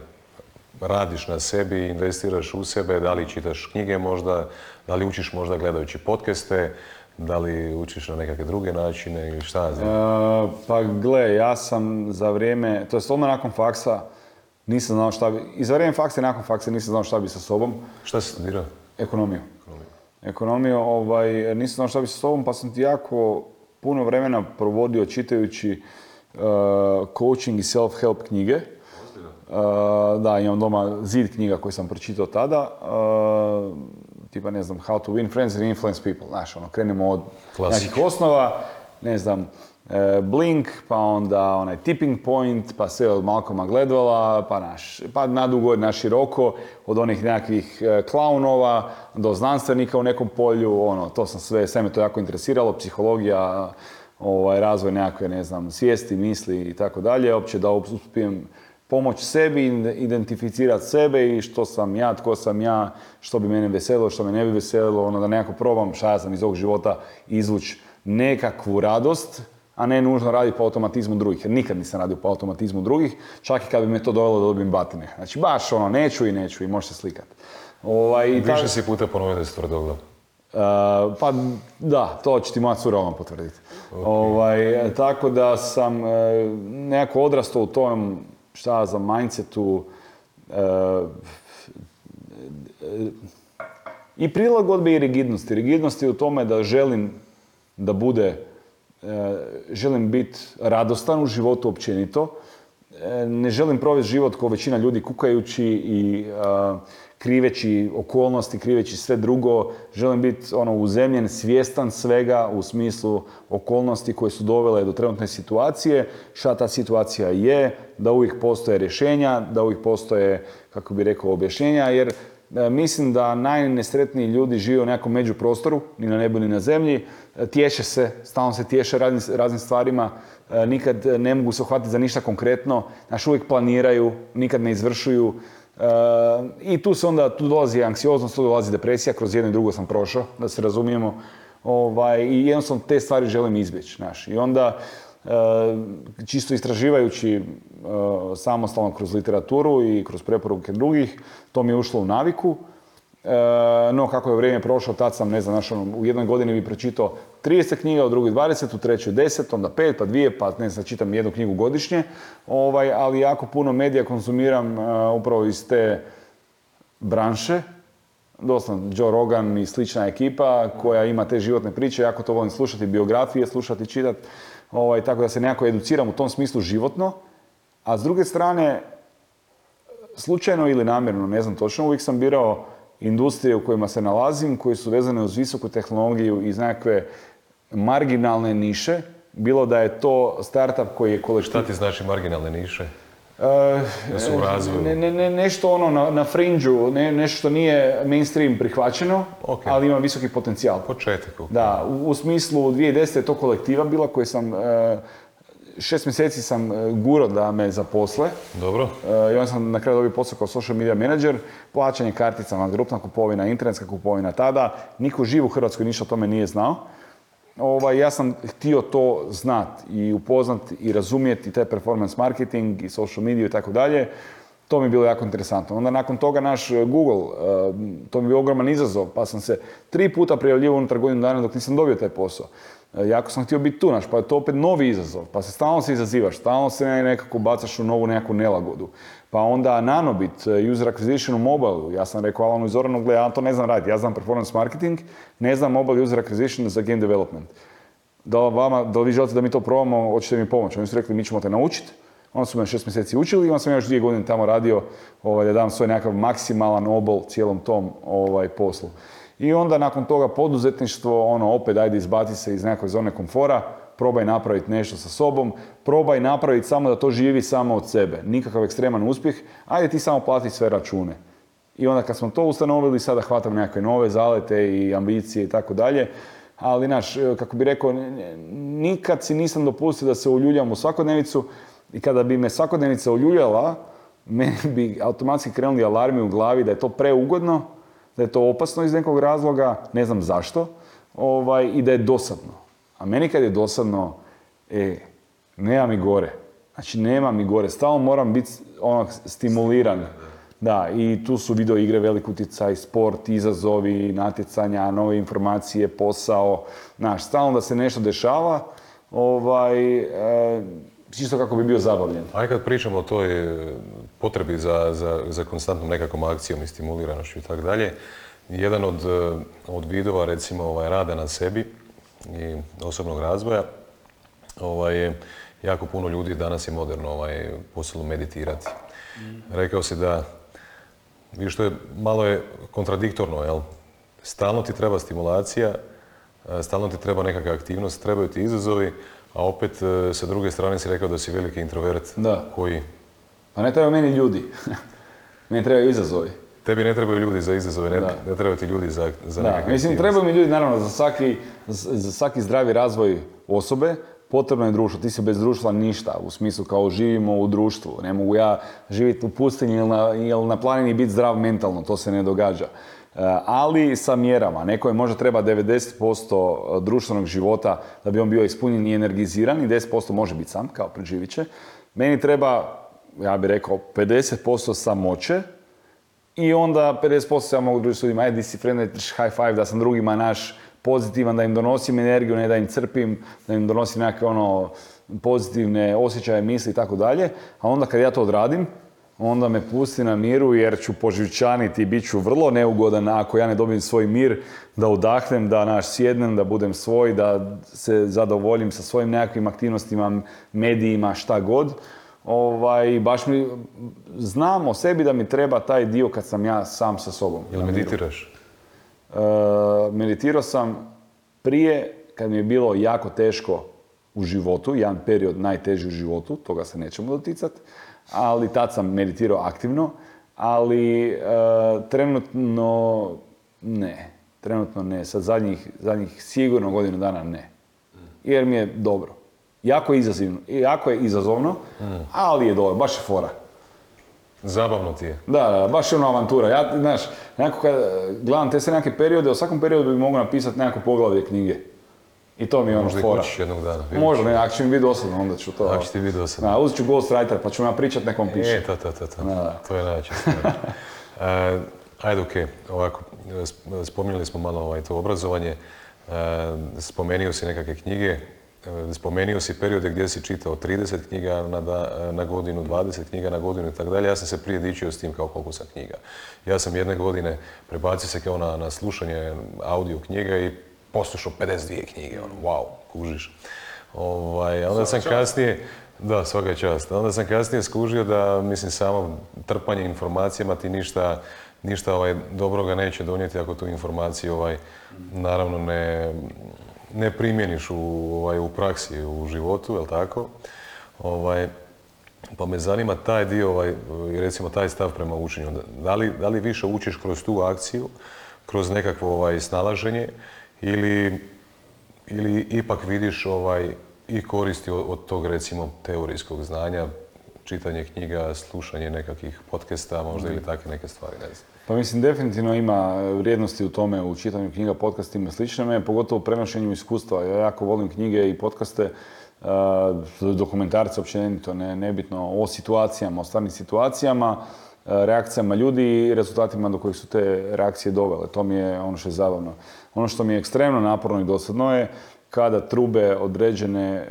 radiš na sebi, investiraš u sebe, da li čitaš knjige možda, da li učiš možda gledajući podcaste, da li učiš na nekakve druge načine ili šta znam. E, pa gle, ja sam za vrijeme, to je odmah nakon faksa, nisam znao šta bi, i za vrijeme faksa i nakon faksa nisam znao šta bi sa sobom. Šta si studirao? Ekonomiju. Ekonomiju, ovaj, nisam znao šta bi sa sobom, pa sam ti jako puno vremena provodio čitajući uh, coaching i self-help knjige. Uh, da, imam doma zid knjiga koje sam pročitao tada. Uh, tipa, ne znam, How to win friends and influence people. Znaš, ono, krenemo od Klasik. nekih osnova, ne znam, e, Blink, pa onda onaj tipping point, pa sve od Malcolma Gladwella, pa, naš, pa nadugo, na široko, od onih nekakvih e, klaunova do znanstvenika u nekom polju, ono, to sam sve, sve me to jako interesiralo, psihologija, ovaj, razvoj nekakve, ne znam, svijesti, misli i tako dalje, opće da uspijem pomoć sebi, identificirati sebe i što sam ja, tko sam ja, što bi mene veselilo, što me ne bi veselilo, ono da nekako probam šta ja sam iz ovog života izvući nekakvu radost, a ne nužno raditi po automatizmu drugih, jer nikad nisam radio po automatizmu drugih, čak i kad bi me to dovelo da dobijem batine. Znači baš ono, neću i neću i može se slikati. Ovaj, ta- Više si puta ponovio da si tvrdoglav. Uh, pa da, to će ti moja cura vam potvrditi. Ovaj, tako da sam e, nekako odrastao u tom, šta za mindsetu, e, e, i prilagodbe i rigidnosti. Rigidnosti u tome da želim da bude, e, želim biti radostan u životu općenito, E, ne želim provesti život kao većina ljudi kukajući i a, kriveći okolnosti, kriveći sve drugo. Želim biti ono uzemljen, svjestan svega u smislu okolnosti koje su dovele do trenutne situacije, šta ta situacija je, da uvijek postoje rješenja, da uvijek postoje, kako bi rekao, objašnjenja, jer E, Mislim da najnesretniji ljudi žive u nekom međuprostoru, ni na nebu ni na zemlji, E, tješe se, stalno se tješe raznim, raznim stvarima, e, nikad ne mogu se uhvatiti za ništa konkretno, znaš, uvijek planiraju, nikad ne izvršuju. E, I tu se onda, tu dolazi anksioznost, tu dolazi depresija, kroz jedno i drugo sam prošao, da se razumijemo. Ovaj, I jednostavno te stvari želim izbjeći, znaš. I onda, e, čisto istraživajući e, samostalno kroz literaturu i kroz preporuke drugih, to mi je ušlo u naviku. E, no, kako je vrijeme prošlo, tad sam, ne znam, znaš, ono, u jednoj godini bi pročitao 30 knjiga, u drugoj 20, u trećoj 10, onda 5, pa 2, pa ne znam, čitam jednu knjigu godišnje, ovaj, ali jako puno medija konzumiram e, upravo iz te branše, doslovno Joe Rogan i slična ekipa koja ima te životne priče, jako to volim slušati, biografije, slušati, čitati, ovaj, tako da se nekako educiram u tom smislu životno, a s druge strane, slučajno ili namjerno, ne znam točno, uvijek sam birao industrije u kojima se nalazim, koje su vezane uz visoku tehnologiju iz nekakve marginalne niše, bilo da je to startup koji je kolektiv... Šta ti znači marginalne niše? Da su u razvoju. Ne, ne, ne, nešto ono na, na frinđu, ne, nešto što nije mainstream prihvaćeno, ali ima visoki potencijal. Početak. Da, u, u smislu 2010. je to kolektiva bila koju sam, e, šest mjeseci sam e, gurao da me zaposle. Dobro. I onda sam na kraju dobio posao kao social media manager, plaćanje karticama, grupna kupovina, internetska kupovina tada. Niko živ u Hrvatskoj ništa o tome nije znao. Ovaj, ja sam htio to znat i upoznat i razumjeti taj performance marketing i social media i tako dalje. To mi je bilo jako interesantno. Onda nakon toga naš e, Google, e, to mi je bio ogroman izazov, pa sam se tri puta prijavljivao unutar godinu dana dok nisam dobio taj posao. E, Jako sam htio biti tu, naš, pa je to opet novi izazov, pa se stalno se izazivaš, stalno se nekako bacaš u novu nekakvu nelagodu. Pa onda Nanobit, e, user acquisition u mobile, ja sam rekao Alanu i Zoranu, gle, ja to ne znam raditi, ja znam performance marketing, ne znam mobile user acquisition za game development. Da li vama, da li vi želite da mi to probamo, hoćete mi pomoći? Oni su rekli, mi ćemo te naučiti. Onda su me šest mjeseci učili i onda sam još dvije godine tamo radio ovaj, da dam svoj nekakav maksimalan obol cijelom tom ovaj, poslu. I onda nakon toga poduzetništvo, ono, opet ajde izbaci se iz nekakve zone komfora, probaj napraviti nešto sa sobom, probaj napraviti samo da to živi samo od sebe. Nikakav ekstreman uspjeh, ajde ti samo plati sve račune. I onda kad smo to ustanovili, sada hvatam nekakve nove zalete i ambicije i tako dalje. Ali, znaš, kako bi rekao, nikad si nisam dopustio da se uljuljam u svakodnevicu i kada bi me svakodnevica uljuljala, meni bi automatski krenuli alarmi u glavi da je to preugodno, da je to opasno iz nekog razloga, ne znam zašto, ovaj, i da je dosadno. A meni kad je dosadno, e, nema mi gore. Znači, nema mi gore. Stalno moram biti ono, stimuliran. Da, i tu su video igre velik utjecaj, sport, izazovi, natjecanja, nove informacije, posao. Znaš, stalno da se nešto dešava, ovaj, e, čisto kako bi bio zabavljen. Aj kad pričamo o toj e, potrebi za, za, za konstantnom nekakvom akcijom i stimuliranošću i tako dalje, jedan od, e, od vidova recimo ovaj, rada na sebi i osobnog razvoja, ovaj, jako puno ljudi danas je moderno ovaj, počelo meditirati. Rekao si da, vidiš što je, malo je kontradiktorno, jel? Stalno ti treba stimulacija, e, stalno ti treba nekakva aktivnost, trebaju ti izazovi, a opet e, sa druge strane si rekao da si veliki introvert Da. koji Pa ne trebaju meni ljudi. meni trebaju izazovi. Tebi ne trebaju ljudi za izazove, ne, ne trebaju ti ljudi za, za Da, nekakve mislim, trebaju mi ljudi, naravno, za svaki, za svaki zdravi razvoj osobe, potrebno je društvo. Ti si bez društva ništa, u smislu kao živimo u društvu. Ne mogu ja živjeti u pustinji ili na, ili na planini i biti zdrav mentalno, to se ne događa. E, ali sa mjerama. Neko je možda treba 90% društvenog života da bi on bio ispunjen i energiziran i 10% može biti sam, kao preživit će. Meni treba, ja bih rekao, 50% samoće, i onda 50% se ja mogu družiti s ljudima, ajde, si high five, da sam drugima naš pozitivan, da im donosim energiju, ne da im crpim, da im donosim nekakve ono pozitivne osjećaje, misli i tako dalje. A onda kad ja to odradim, onda me pusti na miru jer ću poživčaniti i bit ću vrlo neugodan ako ja ne dobijem svoj mir, da udahnem, da naš sjednem, da budem svoj, da se zadovoljim sa svojim nekakvim aktivnostima, medijima, šta god. Ovaj, baš mi, znam o sebi da mi treba taj dio kad sam ja sam sa sobom. Jel meditiraš? E, meditirao sam prije kad mi je bilo jako teško u životu, jedan period najteži u životu, toga se nećemo doticati, ali tad sam meditirao aktivno, ali e, trenutno ne, trenutno ne, sad zadnjih, zadnjih sigurno godinu dana ne, jer mi je dobro. Jako je izazivno, jako je izazovno, ali je dobro, baš je fora. Zabavno ti je. Da, da, baš je ono avantura. Ja, znaš, nekako kad gledam te sve neke periode, u svakom periodu bi mogao napisati nekako poglavlje knjige. I to mi je ono Možda fora. hoćeš jednog dana. Možda, ne, ako će mi biti dosadno, onda ću to... Ako će ti biti dosadno. Da, uzet ću Ghostwriter, pa ću ja pričat, nekom piše. E, to, to, to, to. Da. To je najveća stvar. E, ajde, okej, ovako, sp- spominjali smo malo ovaj, to obrazovanje, e, spomenio si nekakve knjige, e, spomenio si periode gdje si čitao 30 knjiga na, da- na godinu, 20 knjiga na godinu i tako dalje. Ja sam se prije dičio s tim kao koliko sam knjiga. Ja sam jedne godine prebacio se kao na, na slušanje audio knjiga i poslušao 52 knjige, ono, wow, kužiš. Ovaj, onda sam kasnije, da, svaka čast. Onda sam kasnije skužio da, mislim, samo trpanje informacijama ti ništa, ništa ovaj, dobroga neće donijeti ako tu informaciju, ovaj, naravno, ne, ne primjeniš u, ovaj, u praksi, u životu, jel tako? Ovaj, pa me zanima taj dio, ovaj, recimo taj stav prema učenju. Da li, da li više učiš kroz tu akciju, kroz nekakvo ovaj, snalaženje ili, ili ipak vidiš ovaj, i koristi od, od tog recimo teorijskog znanja, čitanje knjiga, slušanje nekakvih podcasta možda ili takve neke stvari, ne znam. Pa mislim, definitivno ima vrijednosti u tome, u čitanju knjiga, podcastima i sličnome, pogotovo u prenošenju iskustva. Ja jako volim knjige i podcaste, uh, dokumentarce općenito, ne, nebitno, o situacijama, o stvarnim situacijama, uh, reakcijama ljudi i rezultatima do kojih su te reakcije dovele. To mi je ono što je zabavno. Ono što mi je ekstremno naporno i dosadno je kada trube određene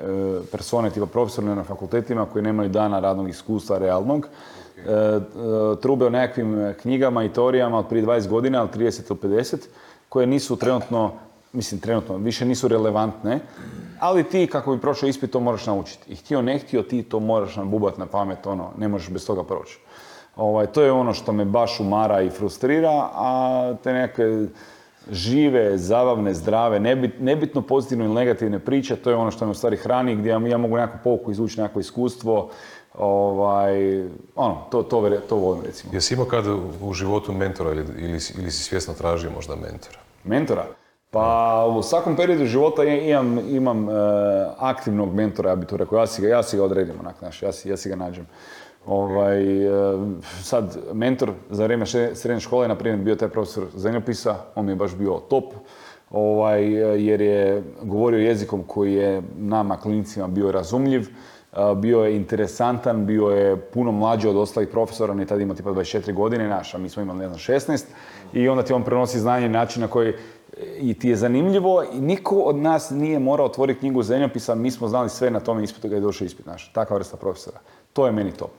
persone, tipa profesori na fakultetima koji nemaju dana radnog iskustva realnog, e, e, trube o nekakvim knjigama i teorijama od prije 20 godina, ali 30 ili 50, koje nisu trenutno, mislim trenutno, više nisu relevantne, ali ti kako bi prošao ispit to moraš naučiti. I htio ne htio ti to moraš nabubat na pamet, ono, ne možeš bez toga proći. Ovaj, to je ono što me baš umara i frustrira, a te neke žive, zabavne, zdrave, nebit, nebitno pozitivne ili negativne priče, to je ono što me u stvari hrani, gdje ja, mogu nekakvu pouku izvući, nekakvo iskustvo, ovaj, ono, to, to, to volim recimo. Jesi imao kad u životu mentora ili, ili, si- ili si svjesno tražio možda mentora? Mentora? Pa u svakom periodu života imam, imam e, aktivnog mentora, ja bi to rekao, ja si ga, ja si ga odredim, onak, znaš, ja si, ja si ga nađem. Ovaj, e, sad, mentor za vrijeme srednje škole je, na primjer, bio taj profesor zemljopisa, on mi je baš bio top, ovaj, e, jer je govorio jezikom koji je nama, klinicima, bio razumljiv, bio je interesantan, bio je puno mlađi od ostalih profesora, on je tada imao tipa 24 godine, naš, a mi smo imali, ne znam, 16, i onda ti on prenosi znanje na način na koji i ti je zanimljivo i niko od nas nije morao otvoriti knjigu zemljopisa, mi smo znali sve na tome ispitu kad je došao ispit naš. Takva vrsta profesora. To je meni top.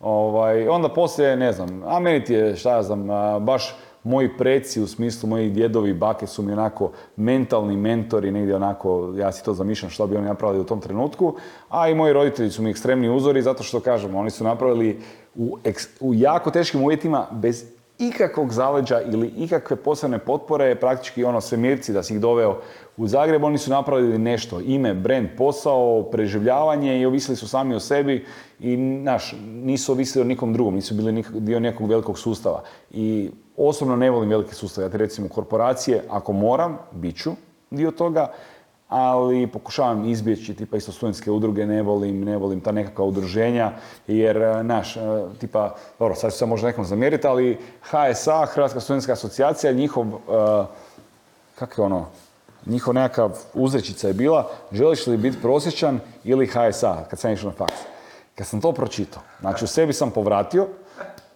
Ovaj, onda poslije, ne znam, a meni ti je, šta ja znam, baš moji preci u smislu moji djedovi i bake su mi onako mentalni mentori, negdje onako, ja si to zamišljam što bi oni napravili u tom trenutku, a i moji roditelji su mi ekstremni uzori zato što kažem, oni su napravili u, u jako teškim uvjetima bez ikakvog zaleđa ili ikakve posebne potpore, praktički ono svemirci da si ih doveo u Zagreb, oni su napravili nešto, ime, brand, posao, preživljavanje i ovisili su sami o sebi i naš, nisu ovisili o nikom drugom, nisu bili dio nekog velikog sustava. I osobno ne volim velike sustave, ja te recimo korporacije, ako moram, bit ću dio toga, ali pokušavam izbjeći, tipa isto studentske udruge ne volim, ne volim ta nekakva udruženja, jer, e, naš, e, tipa, dobro, sad ću se možda nekom zamjeriti, ali HSA, Hrvatska studentska asocijacija, njihov, uh, kako je ono, njihov nekakav uzrečica je bila, želiš li biti prosječan ili HSA, kad sam išao na faks. Kad sam to pročitao, znači u sebi sam povratio,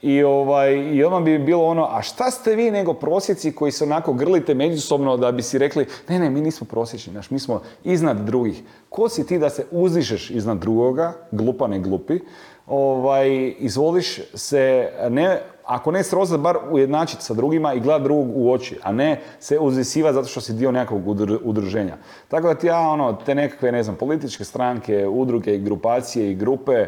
i, ovaj, I odmah bi bilo ono, a šta ste vi nego prosjeci koji se onako grlite međusobno da bi si rekli, ne, ne, mi nismo prosječni, naš, mi smo iznad drugih. Ko si ti da se uzdišeš iznad drugoga, glupa ne glupi, ovaj, izvoliš se, ne, ako ne srozati, bar ujednačiti sa drugima i gledati drugog u oči, a ne se uzvisivati zato što si dio nekog udruženja. Tako da ti ja, ono, te nekakve, ne znam, političke stranke, udruge grupacije i grupe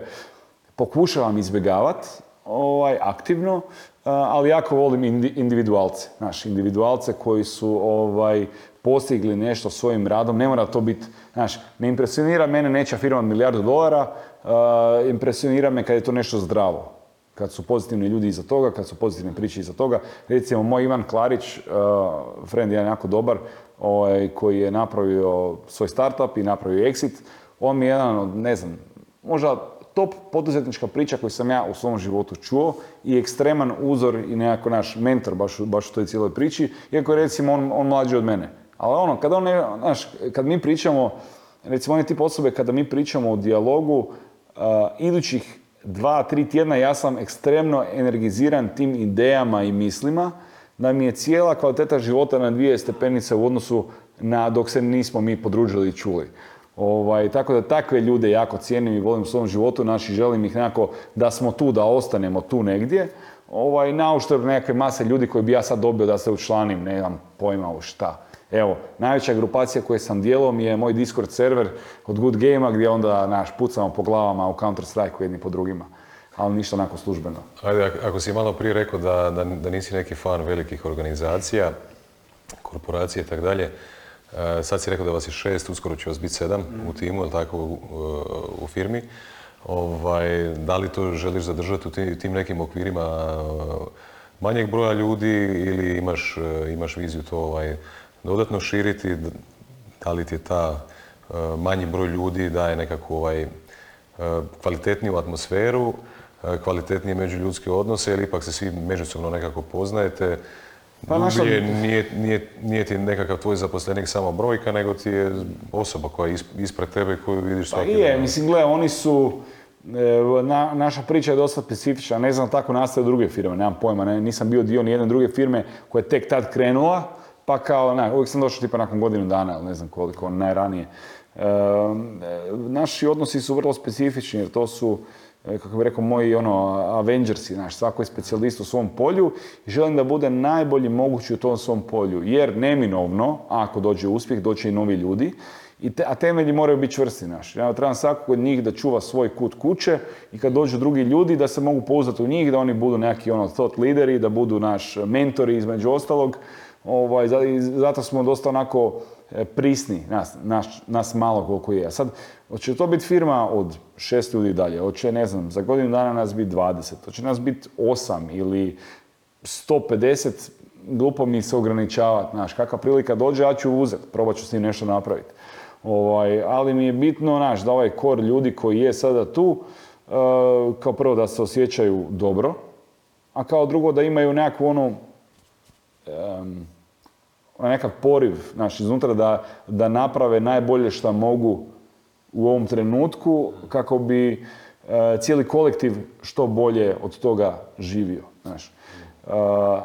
pokušavam izbjegavati ovaj, aktivno, ali jako volim individualce. Znaš, individualce koji su ovaj, postigli nešto svojim radom. Ne mora to biti, znaš, ne impresionira mene neća firma milijardu dolara, impresionira me kad je to nešto zdravo. Kad su pozitivni ljudi iza toga, kad su pozitivne priče iza toga. Recimo, moj Ivan Klarić, uh, friend jedan jako dobar, ovaj, koji je napravio svoj startup i napravio exit, on mi je jedan od, ne znam, možda top poduzetnička priča koju sam ja u svom životu čuo i ekstreman uzor i nekako naš mentor baš, baš u toj cijeloj priči, iako je recimo on, on mlađi od mene. Ali ono, kad, on, znaš, kad mi pričamo, recimo on je tip osobe kada mi pričamo o dijalogu, uh, idućih dva, tri tjedna ja sam ekstremno energiziran tim idejama i mislima, da mi je cijela kvaliteta života na dvije stepenice u odnosu na dok se nismo mi podružili i čuli. Ovaj, tako da takve ljude jako cijenim i volim u svom životu, naši želim ih nekako da smo tu, da ostanemo tu negdje. Ovaj, na uštrb nekakve mase ljudi koji bi ja sad dobio da se učlanim, ne znam pojma u šta. Evo, najveća grupacija koju sam dijelom je moj Discord server od Good Game-a gdje onda naš pucamo po glavama u Counter Strike jedni po drugima. Ali ništa onako službeno. Ajde, ako si malo prije rekao da, da, da nisi neki fan velikih organizacija, korporacije i tako dalje, sad si rekao da vas je šest, uskoro će vas biti sedam u timu, ili tako, u, firmi. Ovaj, da li to želiš zadržati u tim, nekim okvirima e, manjeg broja ljudi ili imaš, e, imaš viziju to ovaj, dodatno širiti? Da li ti je ta manji broj ljudi daje nekakvu ovaj, kvalitetniju atmosferu, kvalitetnije međuljudske odnose ili ipak se svi međusobno nekako poznajete? Pa naša... nije, nije, nije, ti nekakav tvoj zaposlenik samo brojka, nego ti je osoba koja je ispred tebe koju vidiš pa svaki pa je, mislim, gle, oni su, e, na, naša priča je dosta specifična, ne znam tako nastaje druge firme, nemam pojma, ne, nisam bio dio nijedne druge firme koja je tek tad krenula, pa kao, ne, uvijek sam došao tipa nakon godinu dana, ali ne znam koliko, najranije. E, naši odnosi su vrlo specifični jer to su kako bih rekao, moji ono, Avengersi, znaš, svako je specijalist u svom polju i želim da bude najbolji mogući u tom svom polju, jer neminovno, ako dođe uspjeh, doće i novi ljudi, i a temelji moraju biti čvrsti naši. Ja trebam svakog od njih da čuva svoj kut kuće i kad dođu drugi ljudi da se mogu pouzdati u njih, da oni budu neki ono thought lideri, da budu naš mentori između ostalog. Ovaj, zato smo dosta onako E, prisni, nas, nas, nas malo koliko je. Sad, hoće to biti firma od šest ljudi dalje, hoće, ne znam, za godinu dana nas biti 20, hoće nas biti osam ili 150, glupo mi se ograničavati, znaš, kakva prilika dođe, ja ću uzeti, probat ću s njim nešto napraviti. Ovaj, ali mi je bitno, znaš, da ovaj kor ljudi koji je sada tu, uh, kao prvo da se osjećaju dobro, a kao drugo da imaju nekakvu um, nekakav poriv naš iznutra da, da naprave najbolje što mogu u ovom trenutku kako bi e, cijeli kolektiv što bolje od toga živio. Znaš. E,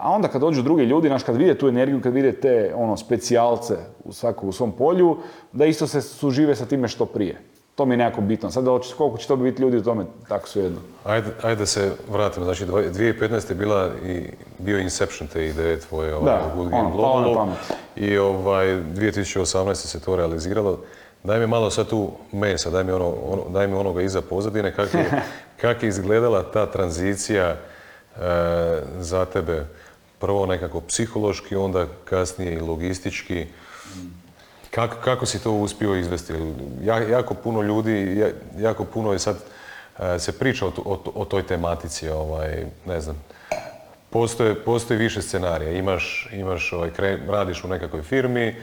a onda kad dođu drugi ljudi, znaš, kad vide tu energiju, kad vide te ono, specijalce u svakom u svom polju, da isto se sužive sa time što prije. To mi je nekako bitno. Sad koliko će to biti ljudi u tome, tako su jedno. Ajde, ajde da se vratimo, znači dva- 2015. je bila i bio Inception te ideje tvoje ovaj, o Good ono, Game pamet. i ovaj, 2018. se to realiziralo. Daj mi malo sad tu mesa, daj mi, ono, ono- daj mi onoga iza pozadine, kako je, kak je izgledala ta tranzicija e, za tebe, prvo nekako psihološki, onda kasnije i logistički. Kako, kako si to uspio izvesti? Ja, jako puno ljudi, ja- jako puno je sad e, se priča o, to- o, to- o toj tematici, ovaj, ne znam, postoje, postoji više scenarija. Imaš, imaš ovaj, radiš u nekakvoj firmi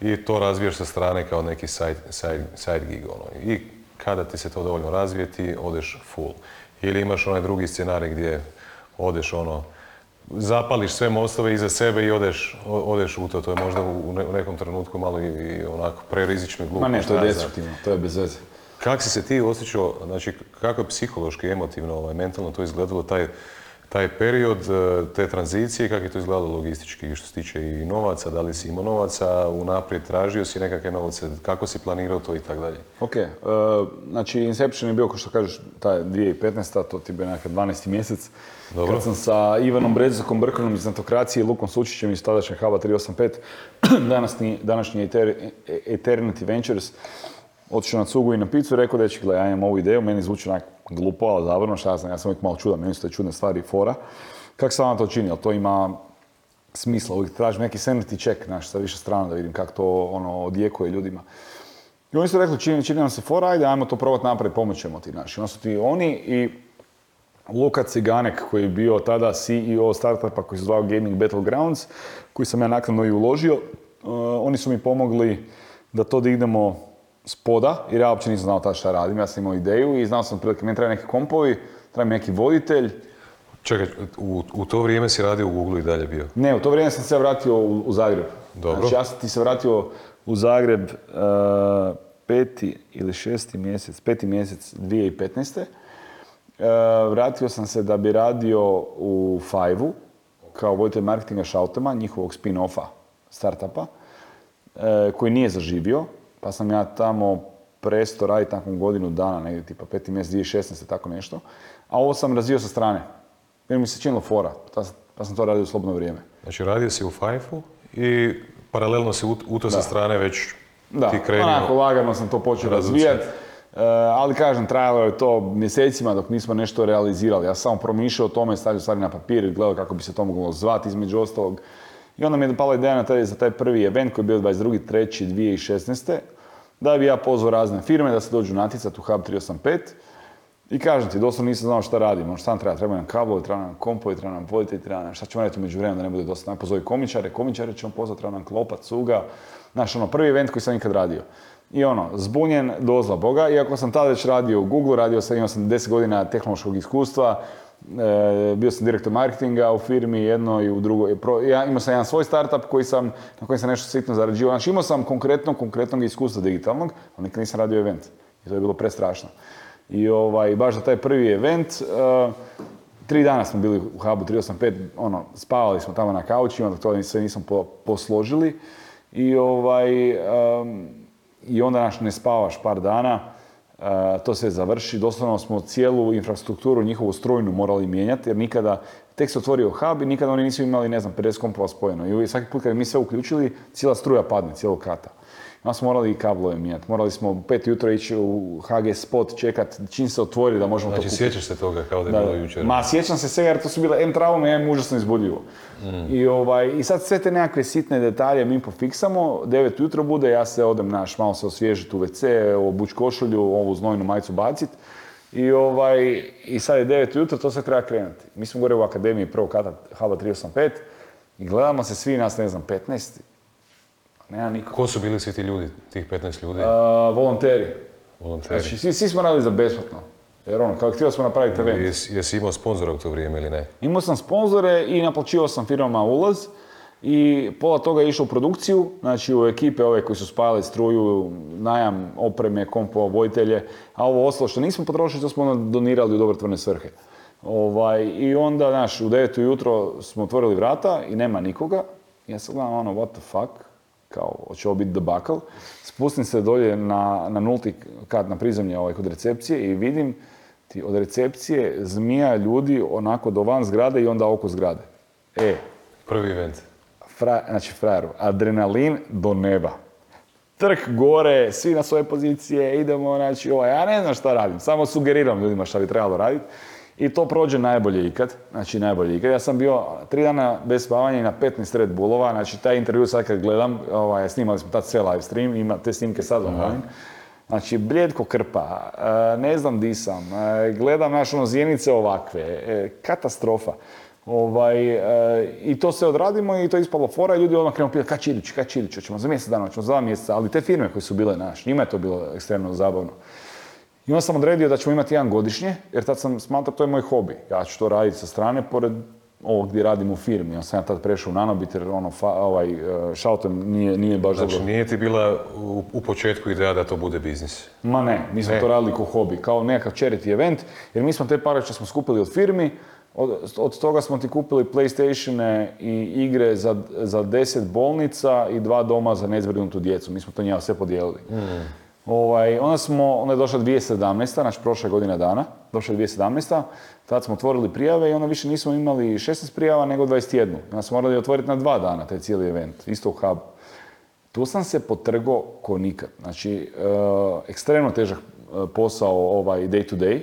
i to razviješ sa strane kao neki side, side, side gig. Ono. I kada ti se to dovoljno razvije, ti odeš full. Ili imaš onaj drugi scenarij gdje odeš ono, zapališ sve mostove iza sebe i odeš, odeš u to. To je možda u ne- u nekom trenutku malo i, i onako prerizično i glupo. Ma ne, to je destruktivno, to je bez veze. Kako si se ti osjećao, znači kako je psihološki, emotivno, ovaj, mentalno to izgledalo, taj, taj period e, te tranzicije, kako je to izgledalo logistički što se tiče i novaca, da li si imao novaca, unaprijed tražio si nekakve novce, kako si planirao to i tako dalje? Ok, e, znači Inception je bio, kao što kažeš, taj 2015. to ti je bio nekakav 12. mjesec. Dobro. Kad sam sa Ivanom Brezokom Brkanom iz Antokracije i Lukom Sučićem iz tadašnje HABA 385, današnji, današnji Eter- Eternity Ventures, otišao na cugu i na picu i rekao da gle, ja imam ovu ideju, meni zvuči onak glupo, ali zavrno, šta ja znam, ja sam uvijek malo čudan, meni su te čudne stvari fora. Kako sam vam to čini, jel to ima smisla, uvijek tražim neki sanity check, znaš, sa više strana da vidim kako to ono, odjekuje ljudima. I oni su rekli, čini, čini nam se fora, ajde, ajmo to probati napraviti, pomoćemo ti, znaš. I onda su ti oni i Luka Ciganek, koji je bio tada CEO startupa koji se zvao Gaming Battlegrounds, koji sam ja naknadno i uložio, uh, oni su mi pomogli da to dignemo s poda, jer ja uopće nisam znao tada šta radim, ja sam imao ideju i znao sam otprilike, meni treba neki kompovi, treba mi neki voditelj. Čekaj, u, u to vrijeme si radio u Google i dalje bio? Ne, u to vrijeme sam se vratio u, u Zagreb. Dobro. Znači, ja sam ti se vratio u Zagreb uh, peti ili šesti mjesec, peti mjesec 2015. Uh, vratio sam se da bi radio u Five-u kao voditelj marketinga Šautema, njihovog spin-offa startupa, e, koji nije zaživio, pa sam ja tamo presto raditi nakon godinu dana, negdje tipa peti mjesec 2016. tako nešto, a ovo sam razvio sa strane. Jer mi se činilo fora, pa, sam- pa sam to radio u slobodno vrijeme. Znači radio si u Fife-u i paralelno si u, u to sa strane već Da, ti krenuo. onako lagano sam to počeo razvijati. ali kažem, trajalo je to mjesecima dok nismo nešto realizirali. Ja sam samo promišljao o tome, stavio stvari na papir i gledao kako bi se to moglo zvati između ostalog. I onda mi je dopala ideja na taj, za taj prvi event koji je bio 22.3.2016. Da bi ja pozvao razne firme da se dođu natjecati u Hub 385. I kažem ti, doslovno nisam znao šta radim, ono šta nam treba, treba nam kablovi, treba nam kompovi, treba nam voditelj, treba nam šta ćemo raditi među vremenu da ne bude dosta. Pozovi komičare, komičare ćemo pozvati, treba nam klopat, cuga. Znaš, ono, prvi event koji sam ikad radio. I ono, zbunjen do zla Boga, iako sam tada već radio u Google, radio sam, imao sam 10 godina tehnološkog iskustva, e, bio sam direktor marketinga u firmi jednoj i u drugoj. Ja imao sam jedan svoj startup koji sam, na kojem sam nešto sitno zarađivao. Znači imao sam konkretno, konkretnog iskustva digitalnog, ali nikad nisam radio event. I to je bilo prestrašno. I ovaj, baš za taj prvi event, eh, tri dana smo bili u Hubu 385, ono, spavali smo tamo na kaučima, dok to sve nismo po- posložili. I, ovaj, em, I onda naš ne spavaš par dana, to se završi, doslovno smo cijelu infrastrukturu, njihovu strojnu morali mijenjati, jer nikada, tek se otvorio hub i nikada oni nisu imali, ne znam, 50 kompova spojeno. I svaki put kad mi sve uključili, cijela struja padne, cijelog kata. Smo morali i kablove mijenjati. Morali smo u pet ujutro ići u HG spot čekat čim se otvori da možemo Znači to kupiti. sjećaš se toga kao da je bilo jučer? Ma sjećam se svega jer to su bile M traume, M užasno izbudljivo. I, ovaj, I sad sve te nekakve sitne detalje mi pofiksamo, 9 ujutro bude, ja se odem naš, malo se osvježiti u WC, obuć košulju, ovu znojnu majicu bacit. I, ovaj, I sad je 9 ujutro, to sve treba krenuti. Mi smo gore u akademiji prvog kata HABA 385 i gledamo se svi nas, ne znam, 15. Nema niko. Ko su bili svi ti ljudi, tih 15 ljudi? A, volonteri. volonteri? Znači, svi, svi smo radili za besplatno. Jer ono, kao htio smo napraviti event. Jesi, jesi imao sponzora u to vrijeme ili ne? Imao sam sponzore i naplaćivao sam firmama ulaz i pola toga je išlo u produkciju, znači u ekipe ove koji su spajali struju, najam opreme, kompova, vojitelje, a ovo ostalo što nismo potrošili, to smo onda donirali u dobrotvorne svrhe. Ovaj, I onda, znaš, u 9 ujutro smo otvorili vrata i nema nikoga. Ja se gledam ono, what the fuck, kao hoće ovo biti debakl. Spustim se dolje na, na nulti kat na prizemlje ovaj, kod recepcije i vidim ti od recepcije zmija ljudi onako do van zgrade i onda oko zgrade. E, Prvi event. fra, znači frajeru, adrenalin do neba. Trk gore, svi na svoje pozicije, idemo, znači, ovaj, ja ne znam šta radim, samo sugeriram ljudima šta bi trebalo raditi. I to prođe najbolje ikad, znači najbolje ikad. Ja sam bio tri dana bez spavanja i na 15 Red Bullova, znači taj intervju sad kad gledam, ovaj, snimali smo tad sve live stream, ima te snimke sad online. Znači, bljedko krpa, e, ne znam di sam, e, gledam naš ono zjenice ovakve, e, katastrofa. Ovaj, I to se odradimo i to je ispalo fora i ljudi odmah krenu pitati kad će idući, kad će idući, hoćemo za mjesec dana, hoćemo za dva mjeseca, ali te firme koje su bile naš, njima je to bilo ekstremno zabavno. I onda sam odredio da ćemo imati jedan godišnje, jer tad sam smatrao to je moj hobi. Ja ću to raditi sa strane, pored ovog gdje radim u firmi. Ja sam ja tad prešao u Nanobit jer ono, fa, ovaj, e, šautem nije, nije baš Znači, dobro. nije ti bila u, u početku ideja da to bude biznis. Ma ne, mi smo Ne. to radili kao hobi, kao nekakav charity event, jer mi smo te pare što smo skupili od firmi, od, od toga smo ti kupili Playstatione i igre za, za 10 bolnica i dva doma za nezbrinutu djecu. Mi smo to njima sve podijelili. Ovaj, onda smo, onda je došla 2017. znači prošle godine dana, došla je 2017. Tad smo otvorili prijave i onda više nismo imali 16 prijava nego 21. Onda smo morali otvoriti na dva dana taj cijeli event, isto u hub. Tu sam se potrgo ko nikad. Znači, e, ekstremno težak e, posao ovaj day to day.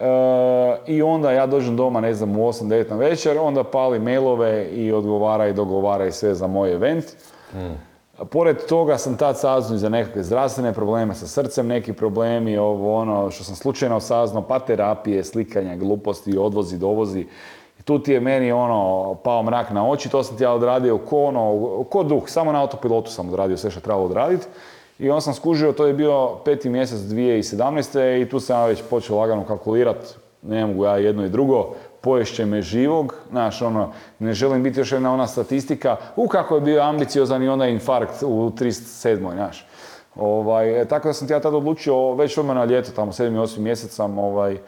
E, I onda ja dođem doma, ne znam, u 8-9 na večer, onda pali mailove i odgovara i dogovara i sve za moj event. Pored toga sam tad saznao i za nekakve zdravstvene probleme sa srcem, neki problemi, ovo ono što sam slučajno saznao, pa terapije, slikanja, gluposti, odvozi, dovozi. I tu ti je meni ono, pao mrak na oči, to sam ti ja odradio ko ono, ko duh, samo na autopilotu sam odradio sve što trebalo odraditi. I onda sam skužio, to je bio peti mjesec 2017. i tu sam ja već počeo lagano kalkulirati, ne mogu ja jedno i drugo, poješće me živog, znaš, ono, ne želim biti još jedna ona statistika, u kako je bio ambiciozan i onaj infarkt u 37. znaš. Ovaj, e, tako da sam ti ja tada odlučio, već odmah na ljeto, tamo 7. 8. mjesec sam ovaj, e,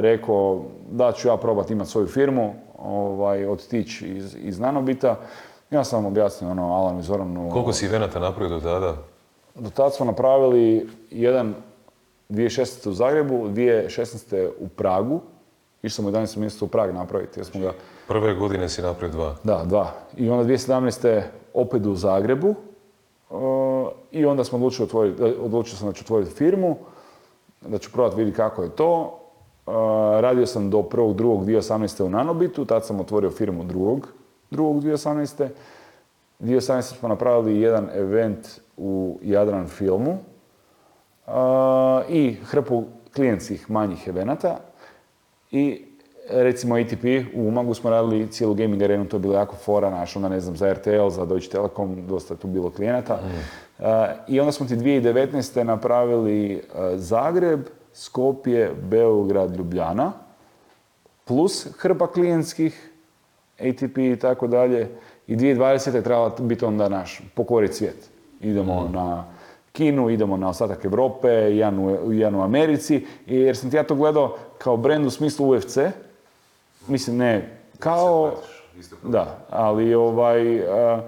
rekao da ću ja probati imati svoju firmu, ovaj, otići iz, iz Nanobita. Ja sam objasnio ono, Alanu i Zoranu. Koliko si evenata napravio do tada? Do tada smo napravili jedan 2016. u Zagrebu, 2016. u Pragu. Išli smo u 11. mjesecu u Prag napraviti jer smo ga... Prve godine si napravio dva. Da, dva. I onda 2017. opet u Zagrebu. Uh, I onda smo odlučili otvoriti, odlučio sam da ću otvoriti firmu, da ću probati vidjeti kako je to. Uh, radio sam do 1.2.2018. u Nanobitu, tad sam otvorio firmu 2.2.2018. 2018. smo napravili jedan event u Jadran filmu uh, i hrpu klijentskih manjih evenata. I recimo ATP u Umagu smo radili cijelu gaming arenu, to je bilo jako fora, naš, onda ne znam, za RTL, za Deutsche Telekom, dosta je tu bilo klijenata. Uh, I onda smo ti 2019. napravili uh, Zagreb, Skopje, Beograd, Ljubljana, plus hrpa klijentskih, ATP i tako dalje. I 2020. je trebala biti onda naš pokoriti svijet. Idemo na Kinu, idemo na ostatak Europe, jedan u, jedan u Americi, jer sam ti ja to gledao kao brand u smislu UFC, mislim ne kao, da, ali ovaj, a,